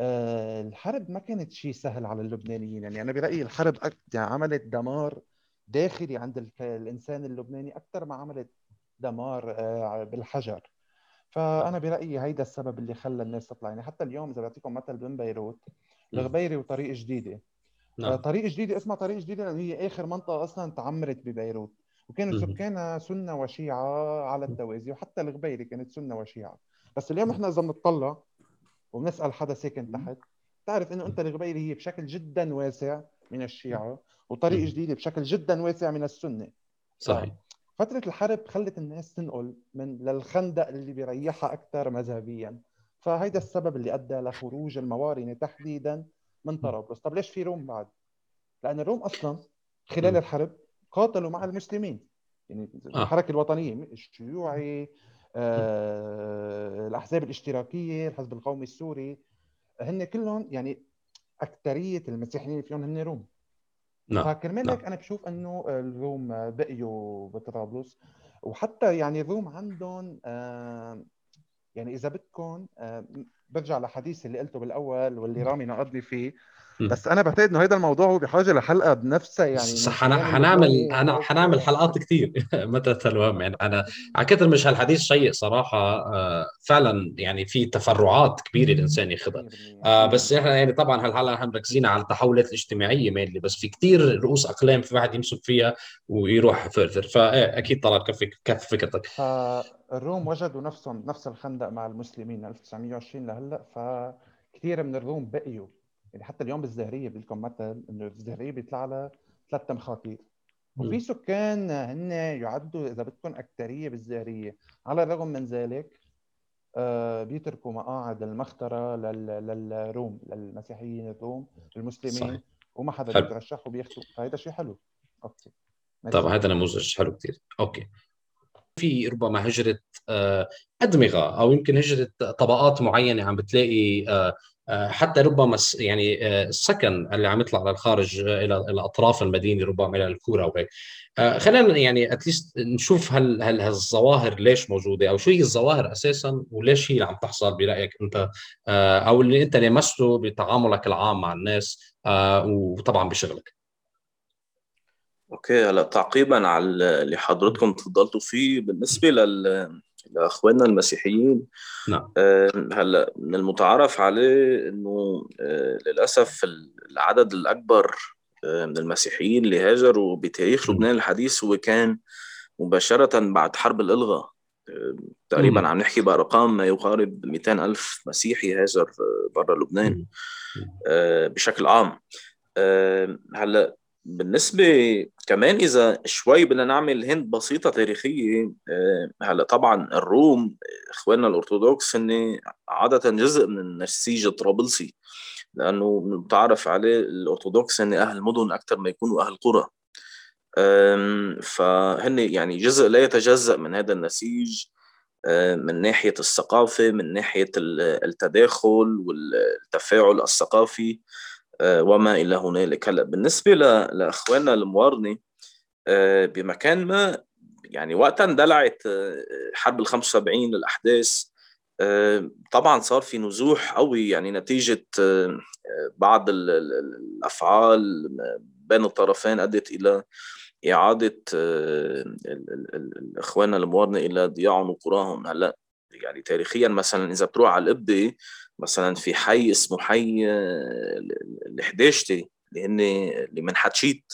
آه، الحرب ما كانت شيء سهل على اللبنانيين. يعني أنا برأيي الحرب يعني عملت دمار داخلي عند الإنسان اللبناني أكثر ما عملت دمار آه، بالحجر. فأنا برايي هيدا السبب اللي خلى الناس تطلع. يعني حتى اليوم إذا بعطيكم مثل من بيروت الغبيري وطريق جديدة. نعم. طريق جديدة اسمها طريق جديدة لأن هي آخر منطقة أصلا تعمرت ببيروت. وكانوا سكانها سنة وشيعة على التوازي وحتى الغبيري كانت سنة وشيعة. بس اليوم إحنا إذا بنطلع وبنسأل حدا ساكن تحت تعرف إنه أنت الغبيري هي بشكل جدا واسع من الشيعة وطريق جديدة بشكل جدا واسع من السنة. صحيح. فترة الحرب خلت الناس تنقل من للخندق اللي بيريحها أكثر مذهبيا. فهيدا السبب اللي أدى لخروج الموارنه تحديدا من طرابلس. طب ليش في روم بعد؟ لأن الروم أصلا خلال الحرب قاتلوا مع المسلمين. يعني آه. الحركة الوطنية الشيوعي آه الأحزاب الاشتراكية الحزب القومي السوري. هن كلهم يعني اكثريه المسيحيين فيهم هن روم. نعم فكرمال نعم. هيك أنا بشوف إنه الروم بقيوا بطرابلس وحتى يعني الروم عندهم يعني إذا بدكم برجع لحديثي اللي قلته بالأول واللي رامي نقضني فيه بس أنا بعتقد إنه هذا الموضوع هو بحاجه لحلقه بنفسها يعني صح حنعمل حنعمل حلقات كثير متى المهم يعني أنا على كثر مش هالحديث شيق صراحة آه، فعلا يعني في تفرعات كبيرة الإنسان ياخذها آه، بس إحنا يعني طبعا هالحلقة إحنا مركزين على التحولات الاجتماعية مينلي بس في كثير رؤوس أقلام في واحد يمسك فيها ويروح فرفر فاكيد طلعت كفي كف فكرتك. الروم وجدوا نفسهم نفس الخندق مع المسلمين 1920 لهلأ فكثير من الروم بقيوا. يعني حتى اليوم بالزهرية بدي لكم مثل إنه الزهرية بيطلع لها ثلاث مخاطير وفي سكان هن يعدوا إذا بدكم اكثريه بالزهرية. على الرغم من ذلك آه بيتركوا مقاعد المخترة للروم للمسيحيين الروم المسلمين صحيح. وما حدا بيترشح وبياخذوا فهذا شيء حلو. okay. طب هذا نموذج حلو كثير okay. في ربما هجرة آه، أدمغة أو يمكن هجرة طبقات معينة عم بتلاقي آه، حتى ربما يعني آه، السكن اللي عم يطلع للخارج آه، إلى إلى اطراف المدينة ربما إلى الكورة وهيك خلينا يعني اتليست نشوف هل هل هالظواهر ليش موجودة أو شو هي الظواهر أساسا وليش هي اللي عم تحصل برأيك أنت أو اللي أنت لمسته بتعاملك العام مع الناس وطبعا بشغلك. أوكي هلأ تعقيبا على اللي حضرتكم تفضلتوا فيه بالنسبة لل لأخواننا المسيحيين. نعم. هلا من المتعارف عليه إنه آه، للأسف العدد الأكبر آه، من المسيحيين اللي هاجروا بتاريخ لبنان الحديث هو كان مباشرة بعد حرب الإلغاء تقريبا عم نحكي بأرقام ما يقارب 200 ألف مسيحي هاجر آه، برا لبنان. بشكل عام. هلا بالنسبة كمان إذا شوي بدنا نعمل هند بسيطة تاريخية آه، هلأ طبعا الروم إخواننا الأرثوذكس هن عادة جزء من النسيج الطرابلسي لأنه متعرف عليه الأرثوذكس هن أهل مدن أكثر ما يكونوا أهل قرى. فهن يعني جزء لا يتجزأ من هذا النسيج آه، من ناحية الثقافة من ناحية التداخل والتفاعل الثقافي. وما إلى هنالك. هلا بالنسبة لأخواننا الموارنة آه، بمكان ما يعني وقت اندلعت آه، حرب ال 75 الأحداث طبعا صار في نزوح قوي يعني نتيجة بعض الأفعال بين الطرفين أدت إلى إعادة اخواننا الموارنة إلى ضياعهم وقراهم هلا يعني تاريخيا مثلا إذا بتروح على القبة مثلا في حي اسمه حي آه، الحداشتي لأن اللي من حتشيت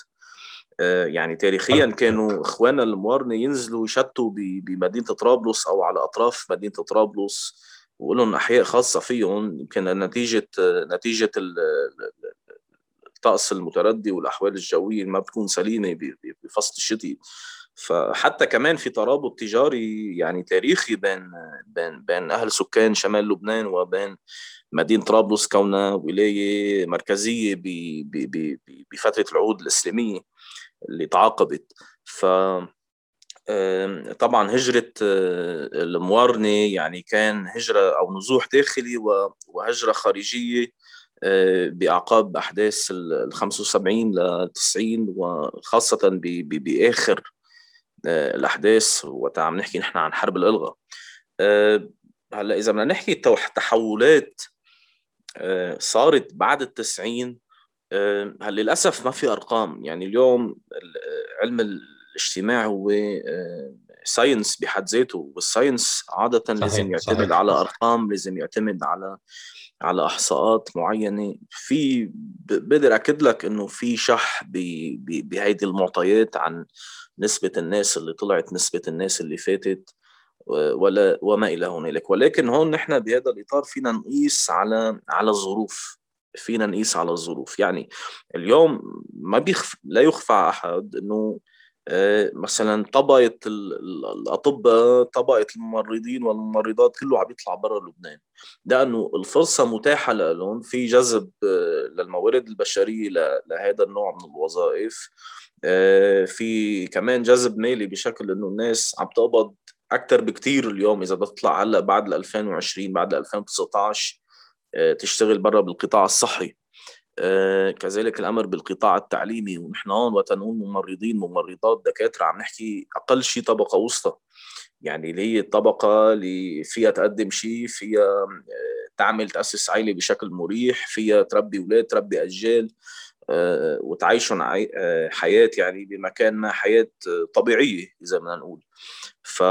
آه، يعني تاريخيا كانوا إخواننا الموارنة ينزلوا يشتوا بمدينة طرابلس أو على أطراف مدينة طرابلس ولهم أحياء خاصة فيهم. يمكن نتيجة نتيجة الطقس المتردي والأحوال الجوية ما بتكون سليمة بفصل الشتاء. فحتى كمان في ترابط تجاري يعني تاريخي بين بين بين أهل سكان شمال لبنان وبين مدينة طرابلس كونها ولاية مركزية بفترة العهود الإسلامية اللي تعاقبت. ف طبعا هجرة آه، الموارنة يعني كان هجرة أو نزوح داخلي وهجرة خارجية آه، بأعقاب أحداث ال 75 ل 90 وخاصة بآخر الأحداث وقت عم نحكي نحن عن حرب الالغاء آه، هلأ إذا بدنا نحكي تحولات آه، صارت بعد التسعين هلأ للأسف ما في أرقام يعني اليوم علم الاجتماع هو science بحد ذاته وال science عادة صحيح. لازم يعتمد صحيح. على أرقام لازم يعتمد على على أحصاءات معينة في بقدر أكد لك إنه في شح بهيدي المعطيات عن نسبة الناس اللي طلعت نسبة الناس اللي فاتت ولا وما إلى هنالك. ولكن هون نحن بهذا الإطار فينا نقيس على على الظروف. فينا نقيس على الظروف. يعني اليوم ما بيخف لا يخفى أحد أنه آه، مثلا طبقة الأطباء طبقة الممرضين والممرضات كله عم يطلع برا لبنان. لأنه الفرصة متاحة لهم في جذب آه، للموارد البشرية لهذا النوع من الوظائف. في كمان جذب مالي بشكل إنه الناس عم تقبض أكثر بكثير اليوم إذا بتطلع هلأ بعد 2020 بعد 2019 آه، تشتغل برا بالقطاع الصحي. آه، كذلك الأمر بالقطاع التعليمي ونحن هون وتنقول ممرضين ممرضات دكاترة عم نحكي أقل شيء طبقة وسطى. يعني اللي هي الطبقة اللي فيها تقدم شيء فيها آه، تعمل تأسس عائله بشكل مريح فيها تربي أولاد تربي أجيال. آه، وتعيشهم حياة يعني بمكان ما حياة طبيعية إذا بدنا نقول. ف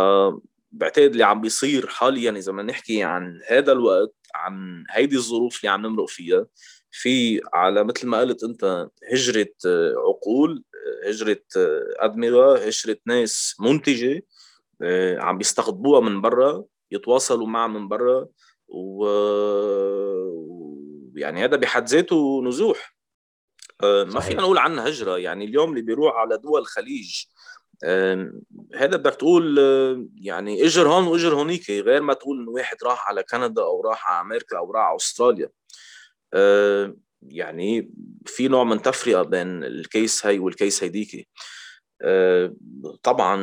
بعتقد اللي عم بيصير حاليا إذا بدنا نحكي عن هذا الوقت عن هيدي الظروف اللي عم نمرق فيها في على مثل ما قلت أنت هجرة آه، عقول آه، هجرة آه، أدمغة هجرة ناس منتجة عم بيستقطبوها من برا يتواصلوا معها من برا و يعني هذا بحد ذاته نزوح. ما فينا نقول عنها هجرة. يعني اليوم اللي بيروح على دول الخليج هذا بدك تقول يعني اجر هون واجر هونيك غير ما تقول إنه واحد راح على كندا أو راح على أمريكا أو راح على أستراليا. آه، يعني في نوع من تفرقة بين الكيس هاي والكيس هيديكي آه، طبعا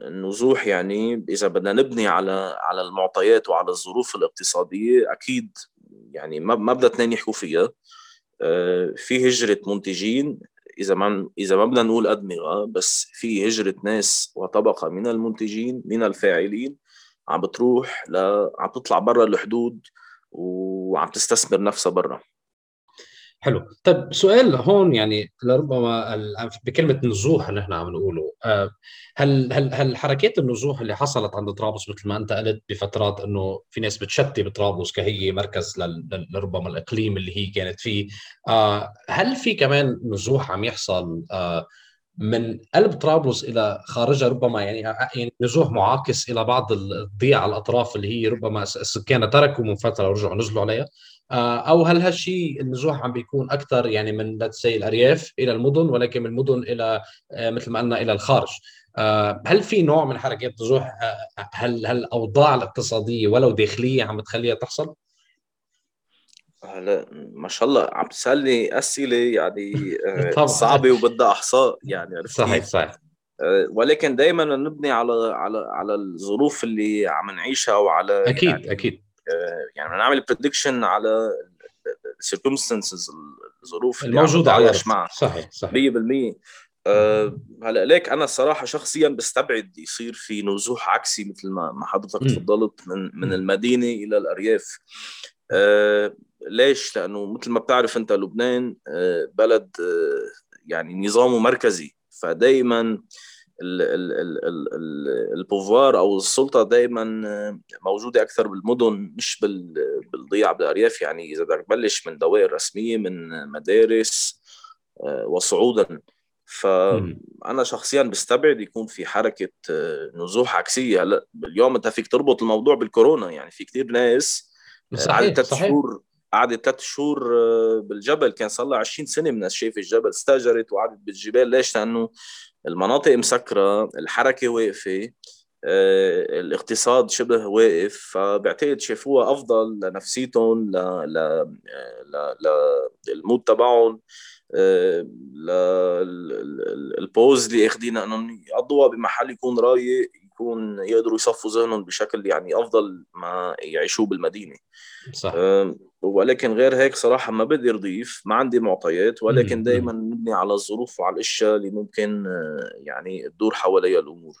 النزوح يعني إذا بدنا نبني على على المعطيات وعلى الظروف الاقتصادية أكيد يعني ما بدنا اثنين يحكوا فيها. آه، في هجرة منتجين إذا ما إذا ما بدنا نقول أدمغة بس في هجرة ناس وطبقة من المنتجين من الفاعلين عم بتروح ل عم تطلع برا الحدود وعم تستثمر نفسها برا. حلو. طيب سؤال هون يعني لربما بكلمة نزوح إحنا عم نقوله آه، هل هل هل حركات النزوح اللي حصلت عند طرابلس مثل ما أنت قلت بفترات إنه في ناس بتشتي بطرابلس كهي مركز لربما الإقليم اللي هي كانت فيه آه، هل في كمان نزوح عم يحصل آه، من قلب طرابلس إلى خارجها ربما يعني يعني نزوح معاكس إلى بعض الضياع على الأطراف اللي هي ربما السكان تركوا من فترة ورجعوا نزلوا عليها؟ أو هل هالشيء النزوح عم بيكون أكثر يعني من سي الأرياف إلى المدن ولكن من المدن إلى آه، مثل ما قلنا إلى الخارج. آه، هل في نوع من حركات نزوح هل هل الاوضاع الاقتصادية ولو داخلية عم تخليها تحصل؟ هلا ما شاء الله عم تسألني أسئلة يعني صعبة وبدها أحصاء يعني عرفت صحيح صحيح. ولكن دائما نبني على على على الظروف اللي عم نعيشها وعلى أكيد يعني أكيد. يعني نعمل prediction على ال circumstances الظروف اللي الموجودة على معها. صحيح صحيح. 100% أه هلا ليك أنا صراحة شخصيا بستبعد يصير في نزوح عكسي مثل ما ما حضرتك تفضلت من من المدينة إلى الأرياف. أه ليش؟ لأنه مثل ما بتعرف أنت لبنان أه بلد أه يعني نظامه مركزي. فدائما ال pouvoir أو السلطة دائما موجودة أكثر بالمدن مش بالضياع بالارياف يعني إذا بدك تبلش من دوائر رسمية من مدارس آه، وصعودا. فانا شخصيا بستبعد يكون في حركة آه، نزوح عكسية. هلأ اليوم أنت فيك تربط الموضوع بالكورونا. يعني في كثير ناس آه، قعدت ثلاث شهور قعدت ثلاث شهور بالجبل. كان صار لها 20 سنة من شايف الجبل. استأجرت وقعدت بالجبال. ليش؟ لأنه المناطق مسكرة الحركة واقفة آه، الاقتصاد شبه واقف فبعتقد شافوها أفضل لنفسيتهم ل ل ل للمود تبعهم آه، البوز اللي اخذينها إنهم يقضوها بمحل يكون رايق يكون يقدروا يصفوا ذهنهم بشكل يعني أفضل ما يعيشوه بالمدينة. صح. ولكن غير هيك صراحة ما بدي اضيف ما عندي معطيات ولكن دائما نبني على الظروف وعلى الأشياء اللي ممكن آه، يعني تدور حواليها الأمور.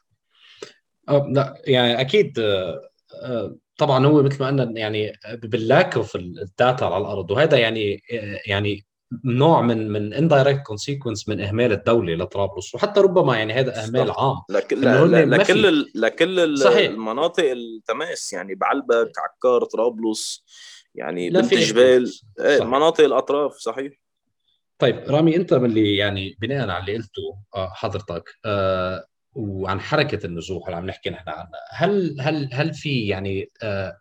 أه لا يعني أكيد آه، طبعا هو مثل ما قلنا يعني بال lack of ال data على الأرض وهذا يعني يعني نوع من من indirect consequence من إهمال الدولة لطرابلس. وحتى ربما يعني هذا إهمال عام. لكل لكل لكل صحيح. المناطق التماس يعني بعلبك عكار طرابلس يعني بنت جبيل. إيه مناطق الأطراف صحيح. طيب رامي أنت من اللي يعني بناء على اللي قلته آه، حضرتك آه وعن حركة النزوح اللي عم نحكي نحن عنها هل هل هل في يعني آه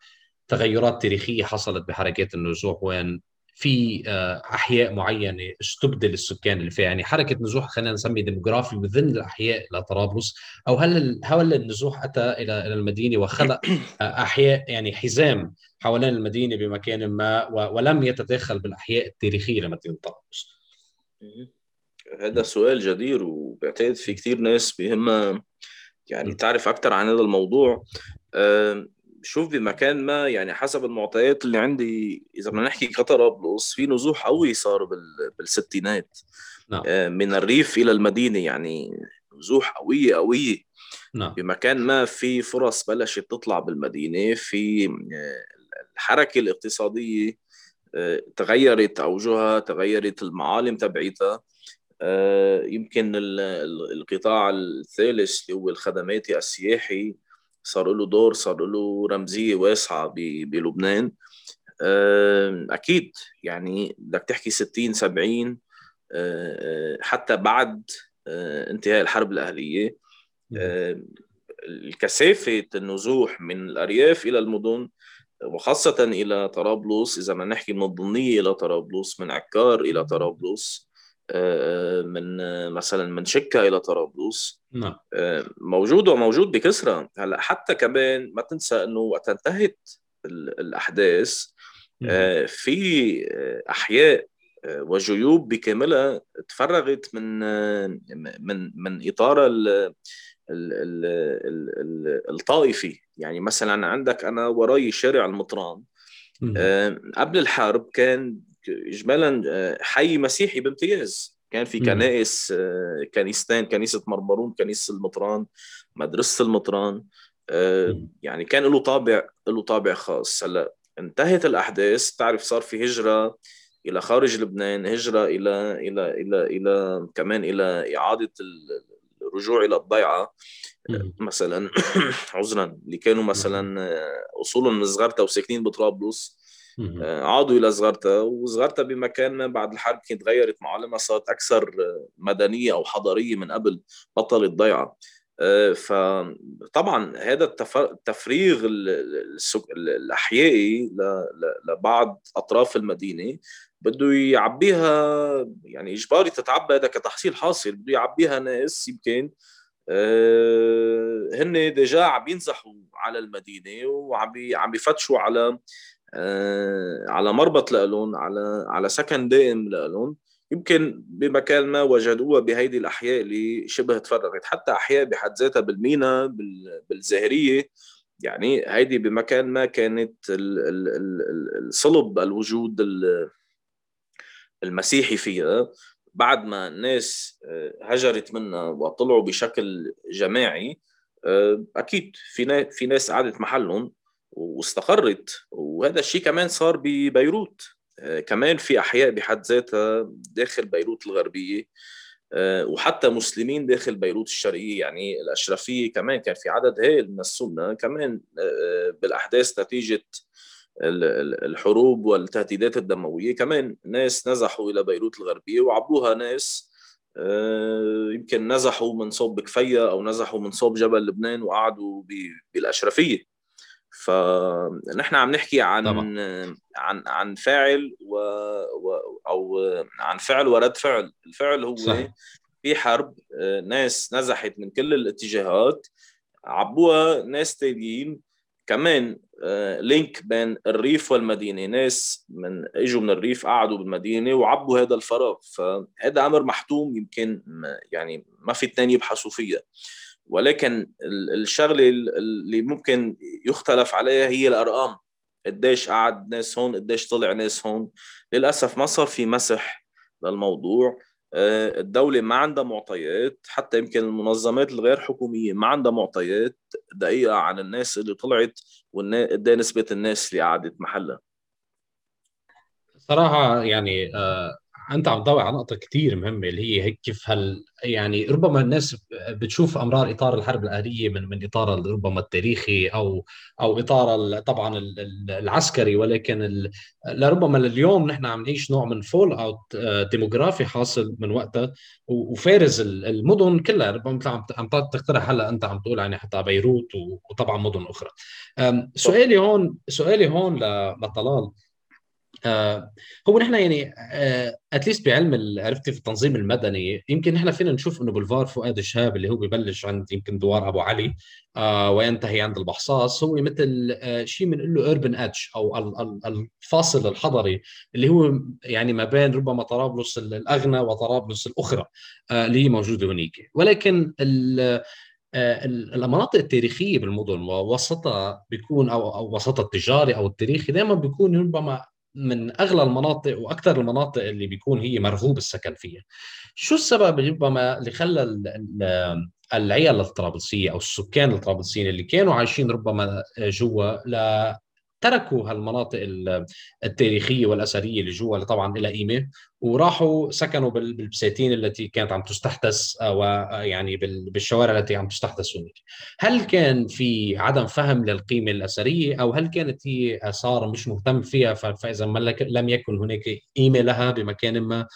تغيرات تاريخية حصلت بحركات النزوح؟ وين في آه، أحياء معينة استبدل السكان اللي فيها. يعني حركة نزوح خلينا نسمي ديموغرافي وذن الأحياء لطرابلس أو هل هل النزوح أتى إلى إلى المدينة وخلق آه، أحياء يعني حزام حوالين المدينة بمكان ما ولم يتداخل بالأحياء التاريخية لمدينه طرابلس؟ هذا سؤال جدير وبعتقد في كثير ناس بهمها يعني تعرف أكثر عن هذا الموضوع. شوف بمكان ما يعني حسب المعطيات اللي عندي إذا بدنا نحكي كطرابلس في نزوح قوي صار بالستينات نعم. آه، من الريف إلى المدينة يعني نزوح قوية قوية نعم. بمكان ما في فرص بلشت تطلع بالمدينة في آه، الحركة الاقتصادية آه، تغيرت أوجهها تغيرت المعالم تبعيتها يمكن القطاع الثالث اللي هو الخدماتي السياحي صار له دور صار له رمزية واسعة بلبنان. أكيد يعني بدك تحكي 60 70 حتى بعد انتهاء الحرب الأهلية. الكثافة النزوح من الأرياف إلى المدن وخاصة إلى طرابلس إذا بدنا نحكي من الضمنية إلى طرابلس من عكار إلى طرابلس آه، من آه، مثلا من شكا إلى طرابلس. نعم. آه، موجود وموجود بكثره هلأ حتى كمان ما تنسى إنه وقت انتهت الأحداث في أحياء وجيوب بكاملها تفرغت من من من إطار الطائفي. يعني مثلا عندك أنا وراي شارع المطران. قبل الحرب كان اجمالا آه، حي مسيحي بامتياز. كان في كنائس آه، كنيستين كنيسة مرمرون كنيسة المطران مدرسة المطران آه، يعني كان له طابع له طابع خاص. هلأ انتهت الأحداث. تعرف صار في هجرة إلى خارج لبنان هجرة إلى إلى إلى إلى كمان إلى إعادة الرجوع إلى الضيعة مثلا عذرا اللي كانوا مثلا أصولهم من صغرتا وساكنين بطرابلس. عادوا إلى صغرتا وصغرتا بمكان بعد الحرب كانت تغيرت معالمها صارت أكثر مدنية أو حضارية من قبل بطلت ضيعه آه، فطبعا هذا التفريغ الأحيائي لبعض أطراف المدينة بده يعبيها يعني اجباري تتعبى هذا كتحصيل حاصل بده يعبيها ناس يمكن آه، هن ديجا عم ينزحوا على المدينة وعم عم بيفتشوا على آه، على مربط لهم على على سكن دائم لهم يمكن بمكان ما وجدوها بهيدي الأحياء اللي شبه تفرغت. حتى أحياء بحد ذاتها بالمينا بالزاهريه يعني هيدي بمكان ما كانت الصلب الوجود المسيحي فيها. بعد ما الناس آه، هجرت منها وطلعوا بشكل جماعي آه، أكيد في في ناس قعدت محلهم. واستقرت وهذا الشيء كمان صار ببيروت. آه، كمان في أحياء بحد ذاتها داخل بيروت الغربية. آه، وحتى مسلمين داخل بيروت الشرقية يعني الأشرفية كمان كان في عدد هائل من السنة. كمان آه، بالأحداث نتيجة الحروب والتهديدات الدموية. كمان ناس نزحوا إلى بيروت الغربية وعبوها ناس. يمكن نزحوا من صوب كفية أو نزحوا من صوب جبل لبنان وقعدوا بالأشرفية. فنحن عم نحكي عن طبعا. عن عن فاعل و... و... أو عن فعل ورد فعل الفعل هو صح. في حرب آه، ناس نزحت من كل الاتجاهات عبوها ناس تانيين كمان لينك آه، بين الريف والمدينة ناس من إجوا من الريف قعدوا بالمدينة وعبوا هذا الفراغ فهذا أمر محتوم يمكن يعني ما في اثنين يبحثوا فيها ولكن الشغلة اللي ممكن يختلف عليها هي الأرقام. قديش قعد ناس هون قديش طلع ناس هون. للأسف ما صار في مسح للموضوع. آه، الدولة ما عندها معطيات حتى يمكن المنظمات الغير حكومية ما عندها معطيات دقيقة عن الناس اللي طلعت وقد نسبة الناس اللي قعدت محلها. صراحة يعني آه، أنت عم تضوي على نقطة كثير مهمة اللي هي هيك كيف هل يعني ربما الناس بتشوف أمرار إطار الحرب الاهليه من من إطار ربما التاريخي أو أو إطار طبعا العسكري ولكن لربما اليوم نحن عم نعيش نوع من fallout ديموغرافي حاصل من وقتها وفارز المدن كلها ربما مثل عم تقترح هلأ أنت عم تقول يعني حتى بيروت وطبعا مدن أخرى. سؤالي هون سؤالي هون لطلال. آه هو نحن يعني at least آه بعلم عرفتي في التنظيم المدني يمكن نحن فينا نشوف إنه بولفار فؤاد الشهاب اللي هو ببلش عند يمكن دوار أبو علي آه وينتهي عند البحصاص هو مثل شيء بنقول له urban edge أو الفاصل الحضري اللي هو يعني ما بين ربما طرابلس الأغنى وطرابلس الأخرى اللي هي موجودة هنيك. ولكن المناطق التاريخية بالمدن ووسطها بيكون أو أو وسطها التجاري أو التاريخي دائما بيكون ربما من أغلى المناطق وأكثر المناطق اللي بيكون هي مرغوب السكن فيها. شو السبب ربما اللي خلى العيال الطرابلسية أو السكان الطرابلسيين اللي كانوا عايشين ربما جوا تركوا هالمناطق التاريخية والأثرية اللي جوا اللي طبعا لها قيمة وراحوا سكنوا بالبساتين التي كانت عم تستحدث ويعني بالشوارع التي عم تستحدث هناك. هل كان في عدم فهم للقيمة الأثرية أو هل كانت هي آثار مش مهتم فيها فإذا لم يكن هناك قيمة لها بمكان ما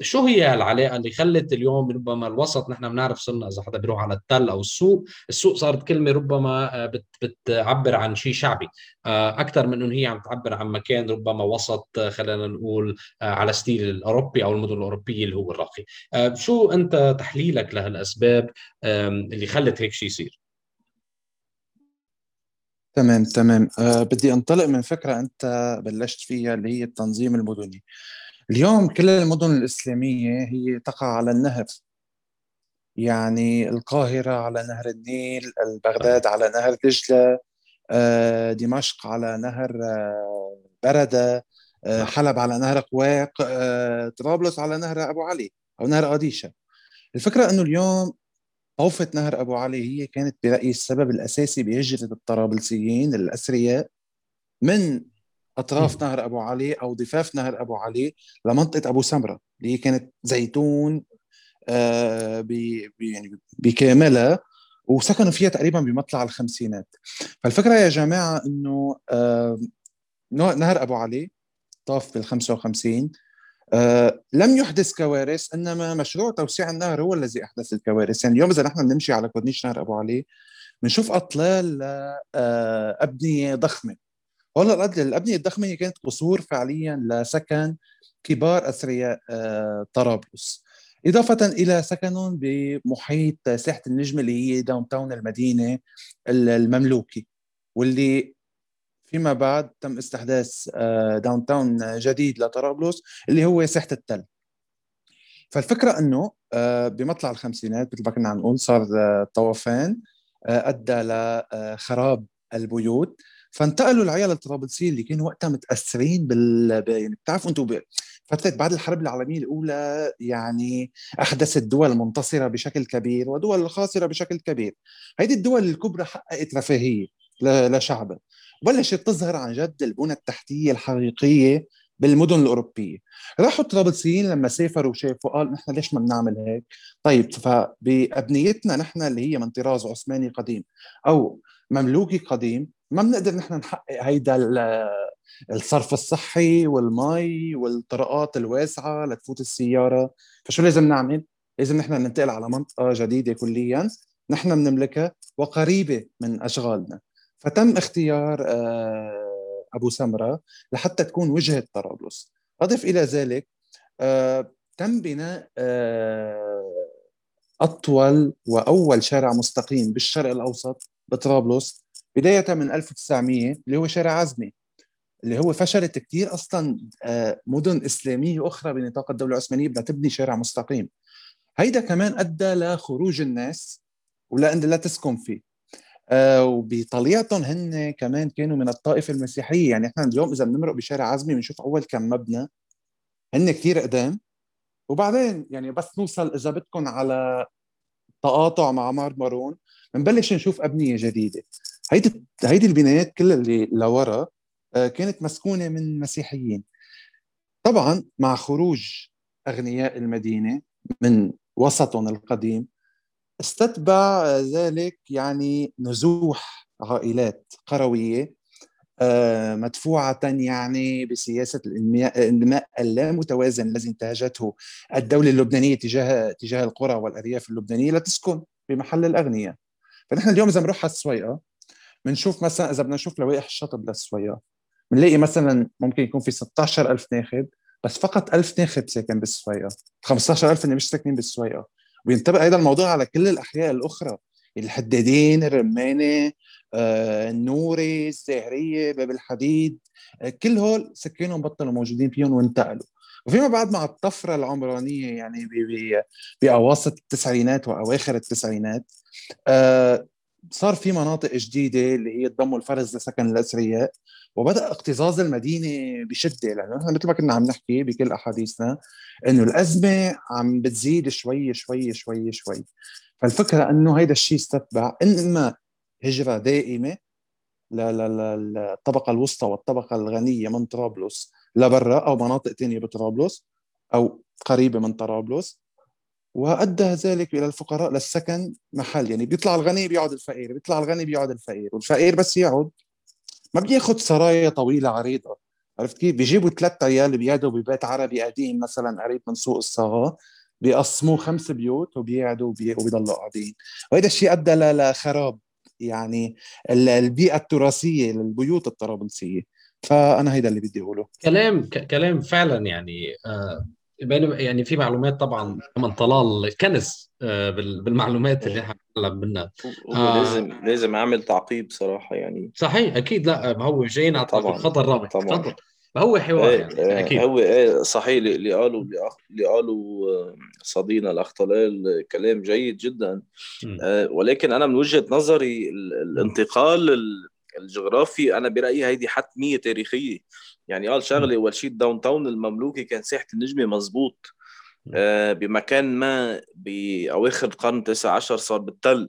شو هي العلاقة اللي خلت اليوم ربما الوسط نحن بنعرف صرنا إذا حدا بيروح على التل أو السوق، السوق صارت كلمة ربما بتعبر عن شيء شعبي أكثر من إنه هي عم تعبر عن مكان ربما وسط خلينا نقول على ستيل الأوروبي أو المدن الأوروبية اللي هو الراقي آه، شو أنت تحليلك لهالأسباب اللي خلت هيك شيء يصير؟ تمام تمام. أه بدي أنطلق من فكرة أنت بلشت فيها اللي هي التنظيم المدني. اليوم كل المدن الإسلامية هي تقع على النهر. يعني القاهرة على نهر النيل بغداد على نهر دجلة أه دمشق على نهر برده آه، نعم. حلب على نهر قواق آه، طرابلس على نهر أبو علي أو نهر قاديشه الفكرة إنه اليوم طوفة نهر أبو علي هي كانت برأيي السبب الأساسي بهجرة الطرابلسيين الأثرياء من أطراف نهر أبو علي أو ضفاف نهر أبو علي لمنطقة أبو سمرة اللي هي كانت زيتون آه يعني بكاملها وسكنوا فيها تقريبا بمطلع الخمسينات. فالفكرة يا جماعة أنه آه نهر أبو علي طاف بال 55 آه لم يحدث كوارث إنما مشروع توسيع النهر هو الذي أحدث الكوارث. يعني اليوم إذا نحن بنمشي على كورنيش نهر أبو علي بنشوف أطلال آه أبنية ضخمة. هلا الأبنية الضخمة هي كانت قصور فعليا لسكن كبار أثرياء آه طرابلس. إضافة إلى سكنهم بمحيط ساحة النجم اللي هي downtown المدينة المملوكي واللي فيما بعد تم استحداث down آه، town جديد لطرابلس اللي هو ساحة التل. فالفكرة إنه آه، بمطلع الخمسينات مثل ما كنا عم نقول صار آه، طوفان أدى لخراب البيوت. فانتقلوا العيال الطرابلسيين اللي كانوا وقتها متأثرين بال يعني بتعرفوا أنتم. فترة بعد الحرب العالمية الأولى يعني أحدثت دول منتصرة بشكل كبير ودول خاسرة بشكل كبير. هيدي الدول الكبرى حققت رفاهية لشعبها. بلشت تظهر عن جد البنى التحتية الحقيقية بالمدن الأوروبية. راحوا الطرابلسيين لما سافروا وشافوا قال نحن ليش ما بنعمل هيك؟ طيب فبأبنيتنا نحن اللي هي من طراز عثماني قديم أو مملوكي قديم ما بنقدر نحن نحقق هيدا الصرف الصحي والمي والطرقات الواسعة لتفوت السيارة. فشو لازم نعمل؟ لازم نحن ننتقل على منطقة جديدة كليا نحن بنملكها وقريبة من أشغالنا. فتم اختيار آه، أبو سمرة لحتى تكون وجهة طرابلس. أضف إلى ذلك آه، تم بناء آه، أطول وأول شارع مستقيم بالشرق الأوسط بطرابلس بداية من 1900 اللي هو شارع عزمي اللي هو فشلت كثير أصلا مدن إسلامية أخرى بنطاق الدولة العثمانية بدها تبني شارع مستقيم. هيدا كمان أدى لخروج الناس ولان لا تسكن فيه. وبطليعتهم هن كمان كانوا من الطائفه المسيحية. يعني إحنا اليوم إذا بنمرق بشارع عزمي بنشوف أول كم مبنى هن كثير قدام. وبعدين يعني بس نوصل إذا بدكم على تقاطع مع مارمرون بنبلش نشوف أبنية جديدة. هيدي هيدي البنايات كلها اللي لورا آه كانت مسكونة من مسيحيين. طبعا مع خروج أغنياء المدينة من وسطهم القديم استتبع ذلك يعني نزوح عائلات قروية آه، مدفوعة يعني بسياسة الإنماء اللامتوازن الذي انتهجته الدولة اللبنانية تجاه تجاه القرى والأرياف اللبنانية لتسكن بمحل الأغنياء. فنحن اليوم إذا بنروح على السويقة بنشوف مثلا إذا بدنا نشوف لوائح الشطب للسويقة بنلاقي مثلا ممكن يكون في 16000 ناخب بس فقط 1000 ناخب ساكن بالسويقة. 15000 اللي مش ساكنين بالسويقة. وينطبق هذا الموضوع على كل الأحياء الأخرى الحدادين الرمانة آه، النوري الزاهريه باب الحديد آه، كل هول سكانهم بطلوا موجودين فيهم وانتقلوا. وفيما بعد مع الطفرة العمرانية يعني بأواسط التسعينات وأواخر التسعينات آه صار في مناطق جديدة اللي هي تضم الفرز لسكن الأثرياء وبدأ اكتظاظ المدينة بشدة لأنه نحن مثل ما كنا عم نحكي بكل أحاديثنا إنه الأزمة عم بتزيد شوي شوي شوي شوي. فالفكرة إنه هيدا الشيء استتبع اما هجرة دائمة للطبقه الوسطى والطبقة الغنية من طرابلس لبرا أو مناطق ثانية بطرابلس أو قريبة من طرابلس. وأدى ذلك إلى الفقراء للسكن محل يعني بيطلع الغني بيقعد الفقير بيطلع الغني بيقعد الفقير والفقير بس يقعد. ما بياخذ سرايا طويلة عريضة. عرفت كيف؟ بيجيبوا ثلاث عيال بيقعدوا ببيت عربي قديم مثلا قريب من سوق الصاغه بيقسموه خمس بيوت وبيقعدوا وبيضلوا قاعدين. وهذا الشيء أدى لخراب يعني البيئة التراثية للبيوت الطرابلسيه فأنا هيدا اللي بدي أقوله. كلام كلام فعلا يعني آه يعني في معلومات طبعا كمان طلال كنز آه، بالمعلومات اللي إحنا بنتكلم منها. آه. لازم لازم اعمل تعقيب صراحة يعني. صحيح أكيد لا ما هو جايين على الخطر رامي تفضل ما هو حوار إيه يعني أكيد. هو إيه صحيح اللي قالوا اللي قالوا آه، صديقنا الأخ طلال كلام جيد جدا. آه ولكن أنا من وجهة نظري الانتقال الجغرافي أنا برأيي هيدي حتمية تاريخية. يعني قال شغله اول شيء ال downtown المملوكي كان ساحه النجمه مزبوط آه بمكان ما باواخر القرن التاسع عشر صار بالتل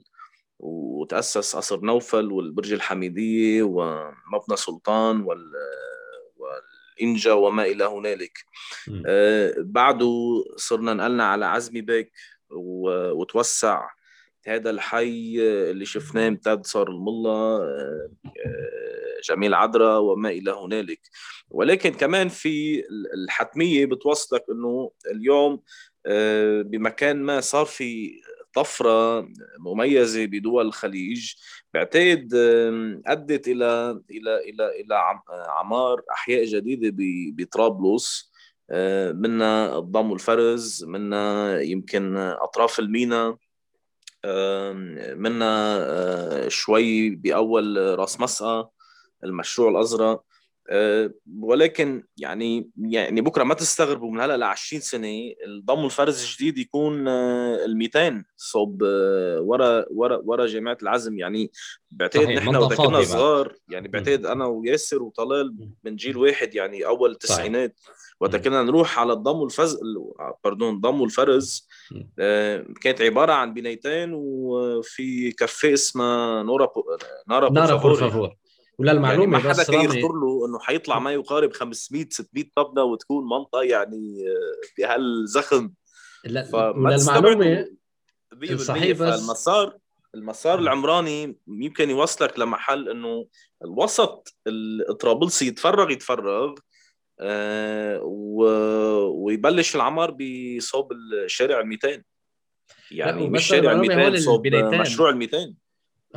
وتأسس قصر نوفل والبرج الحميديه ومبنى سلطان وال والإنجا وما إلى هنالك. آه بعده صرنا نقلنا على عزمي بيك وتوسع هذا الحي اللي شفناه امتد صار الملا آه، آه، جميل عذراء وما إلى هنالك. ولكن كمان في الحتمية بتوصلك إنه اليوم آه، بمكان ما صار في طفرة مميزة بدول الخليج بعتقد أدت إلى إلى إلى إلى عمار أحياء جديدة بطرابلس. منا الضم والفرز منا يمكن أطراف المينا. منا آه، شوي بأول راس مسقى المشروع الأزرق. آه، ولكن يعني يعني بكرة ما تستغربوا من هلأ ل 20 سنة الضم الفرز الجديد يكون آه، ال 200 صوب ورا ورا ورا جامعة العزم. يعني بعتقد نحن وقت كنا صغار. يعني بعتقد أنا وياسر وطلال من جيل واحد يعني أول التسعينات وقت كنا نروح على الضم والفز pardon الضم والفرز آه، كانت عبارة عن بنايتين وفي كافيه اسمه نورا بو... نارا نارا بور فافور وللمعلومه يعني ما حدا كان يخطر له إنه حيطلع ما يقارب 500 600 مبنى وتكون منطقة يعني آه، بهالزخم وللمعلومه صحيح بس. فالمسار المسار العمراني يمكن يوصلك لمحل إنه الوسط الطرابلسي يتفرغ يتفرغ آه، ويبلش العمر بصوب الشارع ال 200 يعني مش شارع ال 200 صوب مشروع ال 200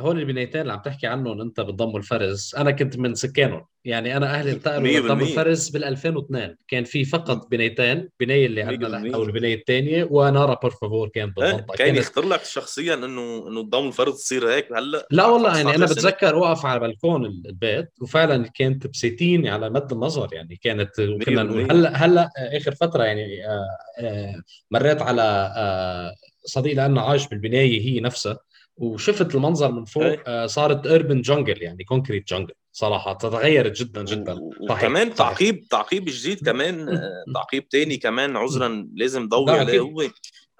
هول البنايتين اللي عم تحكي عنهم أنت بالضم الفرز. أنا كنت من سكانهم. يعني أنا أهلي انتقلوا بالضم الفرز بال 2002 كان في فقط بنايتين بنايه اللي عندنا أو البنايه الثانية ونارا بور فافور كان بالمنطقة. كان يخطر لك شخصيا انه إنه الضم الفرز تصير هيك. هلأ لا والله يعني أنا بتذكر وقف على بلكون البيت وفعلا كانت بساتين على مد النظر. يعني كانت كنا نقول هلا هلأ آخر فترة يعني آه، آه، مريت على آه، صديق لنا عايش بالبناية هي نفسها. وشفت المنظر من فوق آه صارت urban jungle يعني concrete jungle صراحة تغيرت جدا جدا. وكمان تعقيب تعقيب جديد كمان آه تعقيب تاني كمان عذرا لازم ضوي عليه هو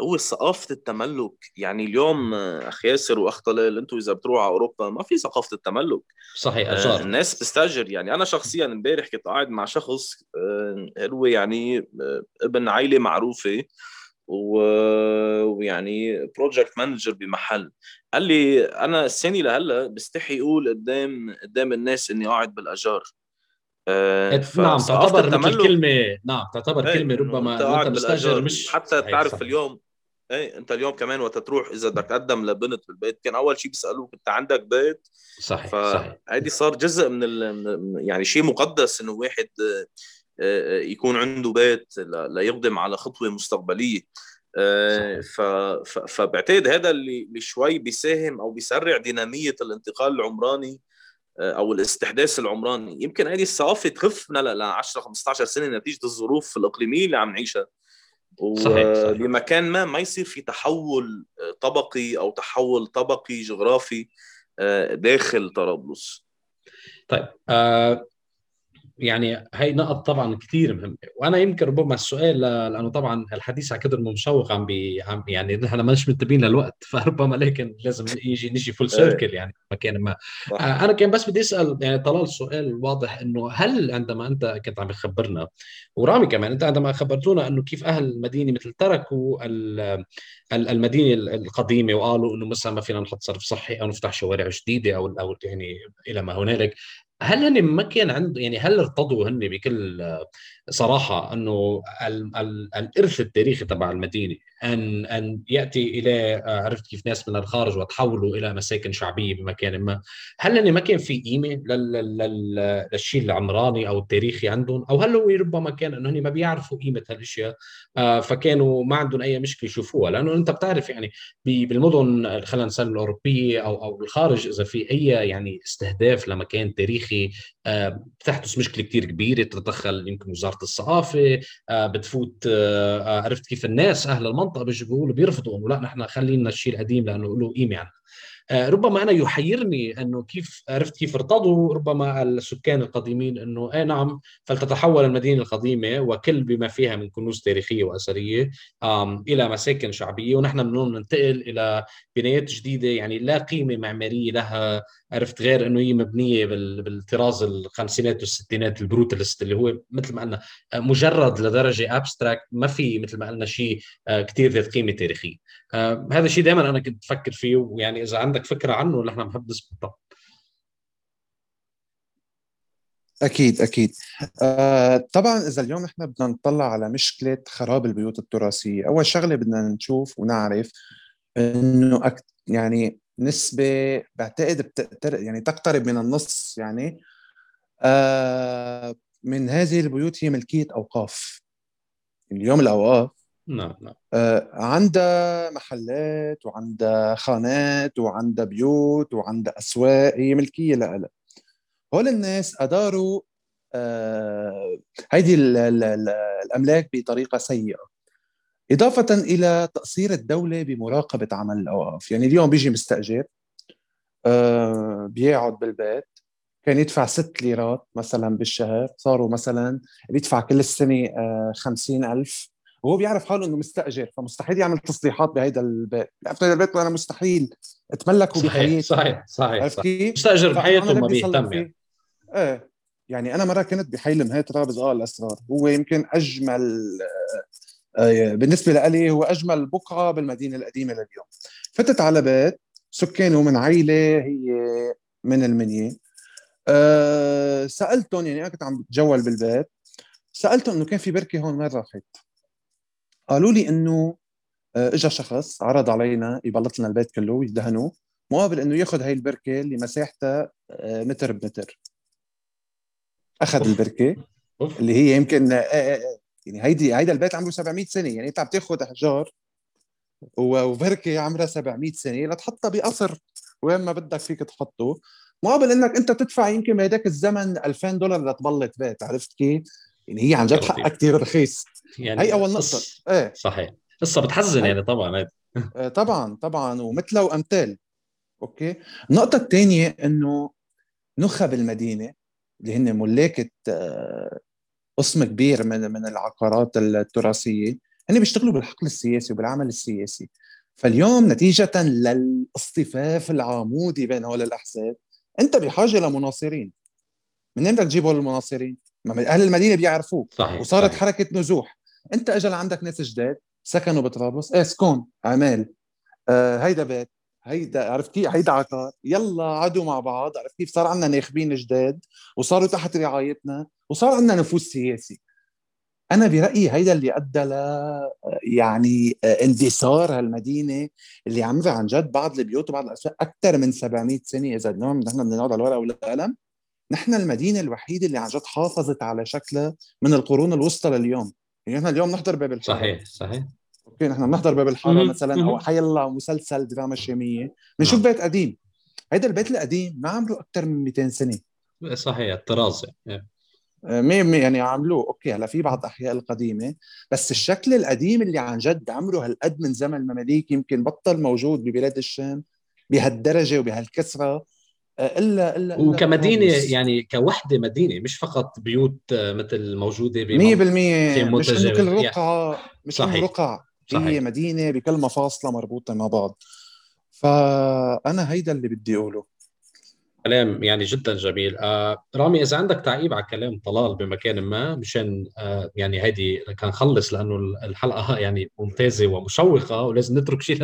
هو ثقافة التملك. يعني اليوم آه، أخ ياسر وأخ طلال أنتم إذا بتروحوا على أوروبا ما في ثقافة التملك. صحيح اجار آه الناس بتستأجر. يعني أنا شخصيا امبارح كنت قاعد مع شخص آه هو يعني آه ابن عائله معروفة. ويعني project manager بمحل. قال لي أنا السنة لهلا بستحي أقول قدام قدام الناس إني قاعد بالأجار. آه نعم تعتبر مثل كلمه نعم تعتبر كلمة ربما أنت قاعد بالأجار. مش حتى تعرف صحيح. اليوم إيه أنت اليوم كمان وقت تروح إذا بدك تقدم لبنت بالبيت كان أول شيء بيسالوك انت عندك بيت؟ صحيح صحيح. هيدي صار جزء من ال... يعني شيء مقدس إنه واحد يكون عنده بيت ليقدم على خطوة مستقبلية. آه، فبعتقد هذا اللي شوي بيساهم أو بيسرع دينامية الانتقال العمراني أو الاستحداث العمراني. يمكن هذه الثقافه تخف ل 10 15 سنة نتيجة الظروف الإقليمية اللي عم نعيشها. وبمكان ما ما يصير في تحول طبقي أو تحول طبقي جغرافي داخل طرابلس. طيب آه يعني هي نقط طبعا كثير مهمة. وأنا يمكن ربما السؤال لأنه طبعا الحديث على قدر مشوق عم بي عم يعني نحن مش منتبهين للوقت فربما لكن لازم يجي نجي full circle يعني مكان ما. صح. أنا كان بس بدي أسأل يعني طلال سؤال واضح إنه هل عندما أنت كنت عم تخبرنا ورامي كمان أنت عندما خبرتونا إنه كيف أهل المدينة مثل تركوا المدينة القديمة وقالوا إنه مثلا ما فينا نحط صرف صحي أو نفتح شوارع جديدة أو أو يعني إلى ما هنالك. هل هن ما كان عنده يعني هل ارتضوا هن بكل صراحة أنه ال ال الإرث التاريخي تبع المدينة ان أن يأتي إلى عرفت كيف ناس من الخارج وتحولوا إلى مساكن شعبية بمكان ما، هل هن ما كان في قيمة للشيء العمراني أو التاريخي عندهم؟ أو هل هو ربما كان إنه ما بيعرفوا قيمة هالأشياء آه، فكانوا ما عندهم أي مشكلة يشوفوها؟ لأنه أنت بتعرف يعني بالمدن خلينا نسمي الأوروبية أو أو بالخارج إذا في أي يعني استهداف لمكان تاريخي آه، بتحدث مشكلة كثير كبيرة تتدخل يمكن وزارة الثقافه آه، بتفوت آه، عرفت كيف الناس أهل المنطقة بيجوا بيرفضوا انه لا نحن خلينا الشيء القديم لأنه له قيمة يعني. آه، ربما أنا يحيرني إنه كيف عرفت كيف ارتضوا ربما السكان القديمين إنه اي نعم فلتتحول المدينة القديمة وكل بما فيها من كنوز تاريخية وأثرية إلى مساكن شعبية ونحن بدنا ننتقل إلى بنايات جديدة يعني لا قيمة معمارية لها عرفت غير إنه هي مبنية بالطراز الخمسينات والستينات ال brutalist اللي هو مثل ما قلنا آه، مجرد لدرجة abstract ما في مثل ما قلنا شيء آه، كثير ذات قيمة تاريخية. هذا الشيء دائما أنا كنت بفكر فيه ويعني إذا عندك فكرة عنه نحن بنحب نسمع أكيد أكيد. آه طبعا إذا اليوم نحن بدنا نطلع على مشكلة خراب البيوت التراثية أول شغلة بدنا نشوف ونعرف إنه أك... يعني نسبة بعتقد بتقتر... يعني تقترب من النص يعني. آه من هذه البيوت هي ملكية أوقاف. اليوم الأوقاف. نعم نعم. آه، عندها محلات وعندها خانات وعندها بيوت وعندها أسواق. هي ملكية لها هول الناس اداروا آه، هيدي الأملاك بطريقة سيئة. إضافة إلى تقصير الدولة بمراقبة عمل الأوقاف. يعني اليوم بيجي مستأجر آه، بيقعد بالبيت كان يدفع ست ليرات مثلا بالشهر صاروا مثلا بيدفع كل السنة خمسين ألف. وهو بيعرف حاله إنه مستأجر فمستحيل يعمل تصليحات بهيدا البيت. في هيدا البيت أنا مستحيل. اتملكه بحياتي. صحيح صحيح, صحيح. مستأجر بحياته ما بيهتم يعني. إيه. يعني أنا مرة كنت بحي المهات رابز آه الأسرار. هو يمكن أجمل آه بالنسبة لي هو أجمل بقعه بالمدينة القديمة لليوم فتت على بيت سكانه من عائله هي من المنيه أه سألتهم يعني أنا كنت عم بتجول بالبيت سألتهم إنه كان في بركة هون وين راحت؟ قالوا لي إنه آه، اجى شخص عرض علينا يبلط لنا البيت كله ويدهنه مقابل إنه ياخذ هاي البركة اللي مساحتها آه، متر بمتر أخذ. البركة. اللي هي يمكن آه، يعني هيدي هيدا البيت عمره 700 سنة. يعني انت عم تاخذ احجار وبركه عمرها 700 سنة لتحطها بقصر وين ما بدك فيك تحطه. مقابل إنك أنت تدفع يمكن بهداك الزمن 2000 دولار لتبلط بيت عرفت كيف؟ يعني هي عن جد حقها كثير رخيص. يعني هي أول نقطة. إيه. صحيح. قصة بتحزن يعني طبعا. إيه طبعا طبعا. ومثلها وامثال أوكي؟ النقطة الثانية إنه نخب المدينة اللي هن ملاكة آه، قسم كبير من من العقارات التراثية. هن بيشتغلوا بالحقل السياسي وبالعمل السياسي. فاليوم نتيجة للاصطفاف العمودي بين هول الأحزاب أنت بحاجة لمناصرين. منين بدك تجيب هول المناصرين؟ أهل المدينة بيعرفوه صحيح وصارت صحيح. حركة نزوح. أنت اجى عندك ناس جداد سكنوا بطرابلس. إيه سكون عمال. آه هيدا بيت هيدا عرفت كيف؟ هيدا عقار. يلا عدوا مع بعض. عرفت كيف؟ صار عندنا ناخبين جداد وصاروا تحت رعايتنا. وصار عندنا نفوذ سياسي. أنا برأيي هيدا اللي أدى ل يعني اندثار هالمدينة اللي عمرها عن جد بعض البيوت وبعض الأسواق أكثر من 700 سنة. إذا اليوم نحن بدنا نقعد على الورقة والقلم نحن المدينة الوحيدة اللي عن جد حافظت على شكلها من القرون الوسطى لليوم. يعني نحن اليوم نحضر باب الحارة. صحيح صحيح. okay نحن بنحضر باب الحارة مثلا أو حي الله مسلسل دراما شامية. بنشوف نعم. بيت قديم. هيدا البيت القديم ما عمره أكثر من 200 سنة. صحيح الطراز يعني. مية مية يعني عملوه. أوكي هلأ في بعض الاحياء القديمة بس الشكل القديم اللي عن جد عمره هالقد من زمن المماليك يمكن بطل موجود ببلاد الشام بهالدرجة وبهالكثرة آه، الا الا وكمدينة يعني كوحدة مدينة مش فقط بيوت آه، مثل موجودة 100% مش إنه كل رقعة مش إنه رقع هي مدينة بكل مفاصلة مربوطة مع بعض. فأنا هيدا اللي بدي أقوله. كلام يعني جدا جميل. آه رامي إذا عندك تعقيب على كلام طلال بمكان ما مشان آه يعني هيدي كان خلص لأنه الحلقة يعني ممتازة ومشوقة ولازم نترك شيء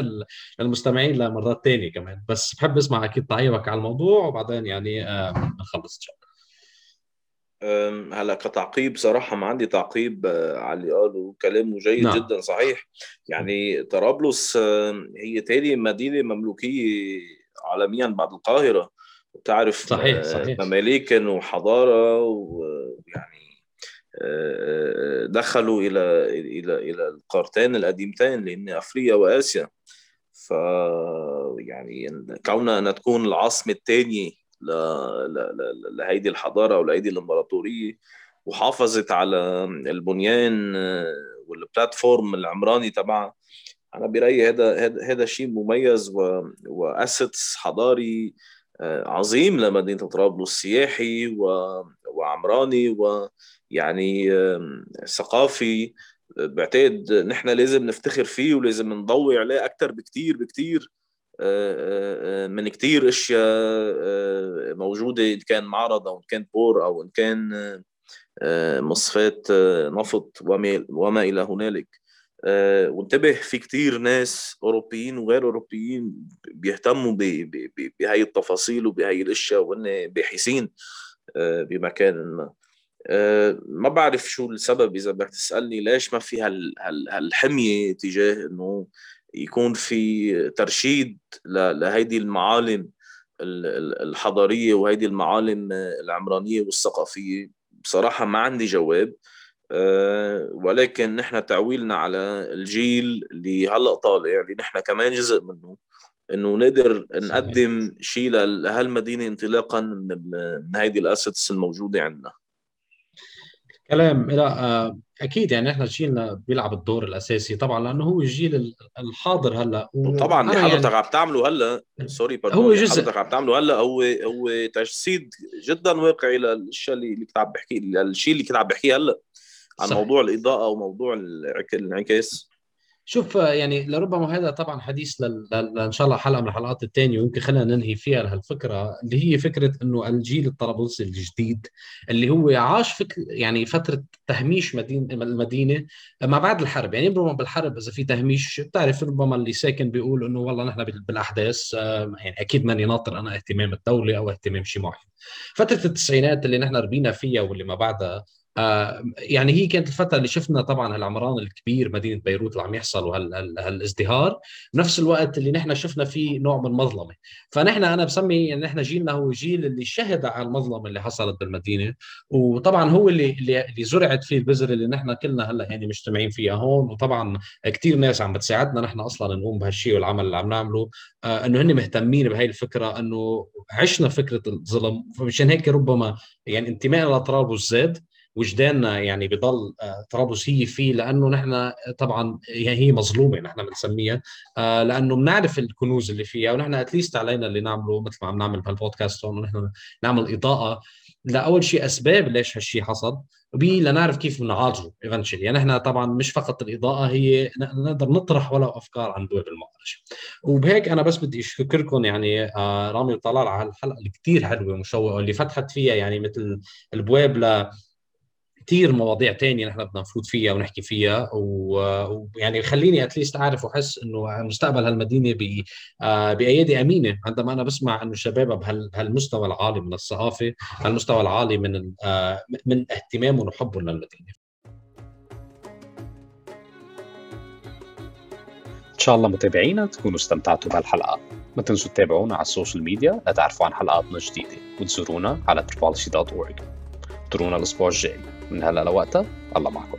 للمستمعين لمرات ثانية كمان. بس بحب أسمع أكيد تعقيبك على الموضوع وبعدين يعني آه نخلص إن شاء الله. هلا كتعقيب صراحة ما عندي تعقيب على اللي قاله. كلامه جيد نعم. جدا صحيح. يعني طرابلس هي تاني مدينة مملوكية عالميا بعد القاهرة. وتعرف صحيح صحيح. مماليكا وحضارة ويعني آه، دخلوا إلى إلى إلى القارتين القديمتين لأن أفريقيا وآسيا. ف يعني كونها انها تكون العاصمة الثانية لهيدي الحضارة أو لهيدي الإمبراطورية وحافظت على البنيان آه، والبلاتفورم العمراني تبعها أنا برأيي هذا هذا شيء مميز واسيتس حضاري آه، عظيم لمدينة طرابلس سياحي وعمراني ويعني ثقافي. بعتقد نحن لازم نفتخر فيه ولازم نضوي عليه أكثر بكثير بكثير آه، آه، من كثير أشياء موجودة إن كان معرض أو إن كان بور أو إن كان مصفات نفط وما إلى هنالك. آه، وانتبه في كتير ناس أوروبيين وغير أوروبيين بيهتموا بهي التفاصيل وبهي الأشياء وهن باحثين آه، بمكان ما. آه، ما بعرف شو السبب إذا بدك تسألني ليش ما في هالحمية تجاه إنه يكون في ترشيد لهيدي المعالم الحضارية وهيدي المعالم العمرانية والثقافية. بصراحة ما عندي جواب. آه، ولكن نحن تعويلنا على الجيل اللي هلأ طالع اللي نحن كمان جزء منه إنه نقدر نقدم شيء لهالمدينة انطلاقا من هيدي الأسيتس الموجودة عندنا. كلام. لا آه، أكيد يعني إحنا جيلنا بيلعب الدور الأساسي طبعا لأنه هو الجيل الحاضر هلأ. وطبعا اللي حضرتك يعني... عم تعمله هلأ سوري هو جزء حضرتك عم تعمله هلأ هو هو تجسيد جدا واقعي للأشياء اللي كنت عم بحكي للشيء اللي كنت عم بحكيه هلأ. عن صحيح. موضوع الإضاءة وموضوع الانعكاس. شوف يعني لربما هذا طبعا حديث لل... إن شاء الله حلقة من الحلقات الثانية ويمكن خلينا ننهي فيها لهالفكره اللي هي فكرة إنه الجيل الطرابلسي الجديد اللي هو عاش فكر يعني فترة تهميش مدينه المدينة ما بعد الحرب. يعني ربما بالحرب إذا في تهميش بتعرف ربما اللي ساكن بيقول إنه والله نحن بالأحداث يعني أكيد ماني ناطر أنا اهتمام الدولة أو اهتمام شيء معين فترة التسعينات اللي نحن ربينا فيها واللي ما بعدها آه، يعني هي كانت الفترة اللي شفنا طبعا هالعمران الكبير مدينة بيروت اللي عم يحصل وهالازدهار بنفس الوقت اللي نحن شفنا فيه نوع من المظلمه فنحن أنا بسمي يعني نحن جيلنا هو جيل اللي شهد على المظلمة اللي حصلت بالمدينة. وطبعا هو اللي اللي زرعت فيه البذر اللي نحن كلنا هلأ يعني مجتمعين فيها هون. وطبعا كثير ناس عم بتساعدنا نحن أصلا نقوم بهالشيء والعمل اللي عم نعمله. آه إنه هن مهتمين بهي الفكرة إنه عشنا فكرة الظلم. فمشان هيك ربما يعني انتمائنا لطرابلس زاد وجداننا يعني بضل آه، طرابلس هي فيه لأنه نحن طبعا هي مظلومة نحن بنسميها آه، لأنه بنعرف الكنوز اللي فيها ونحن اتليست علينا اللي نعمله مثل ما عم نعمل بهالبودكاست هون نحن نعمل إضاءة لأول شيء أسباب ليش هالشيء حصل وبي لنعرف كيف بنعالجه ايفنشلي يعني نحن طبعا مش فقط الإضاءة هي نقدر نطرح ولو أفكار عن دول المعالجه وبهيك أنا بس بدي أشكركم يعني آه، رامي وطلال على الحلقة اللي كثير حلوة ومشوقة اللي فتحت فيها يعني مثل البواب كثير مواضيع تانية نحن بدنا نفوت فيها ونحكي فيها ويعني خليني اتليست أعرف وأحس إنه مستقبل هالمدينة آه، بأيادي أمينة. عندما أنا بسمع إنه شبابها بهالمستوى العالي من الثقافة هالمستوى العالي من آه، من اهتمامهم وحبهم للمدينة. إن شاء الله متابعينا تكونوا استمتعتوا بهالحلقة. ما تنسوا تتابعونا على السوشيال ميديا لتعرفوا عن حلقاتنا الجديدة. وتزورونا على tripology.org انطرونا الأسبوع الجاي. من هلا لوقتها الله معكم.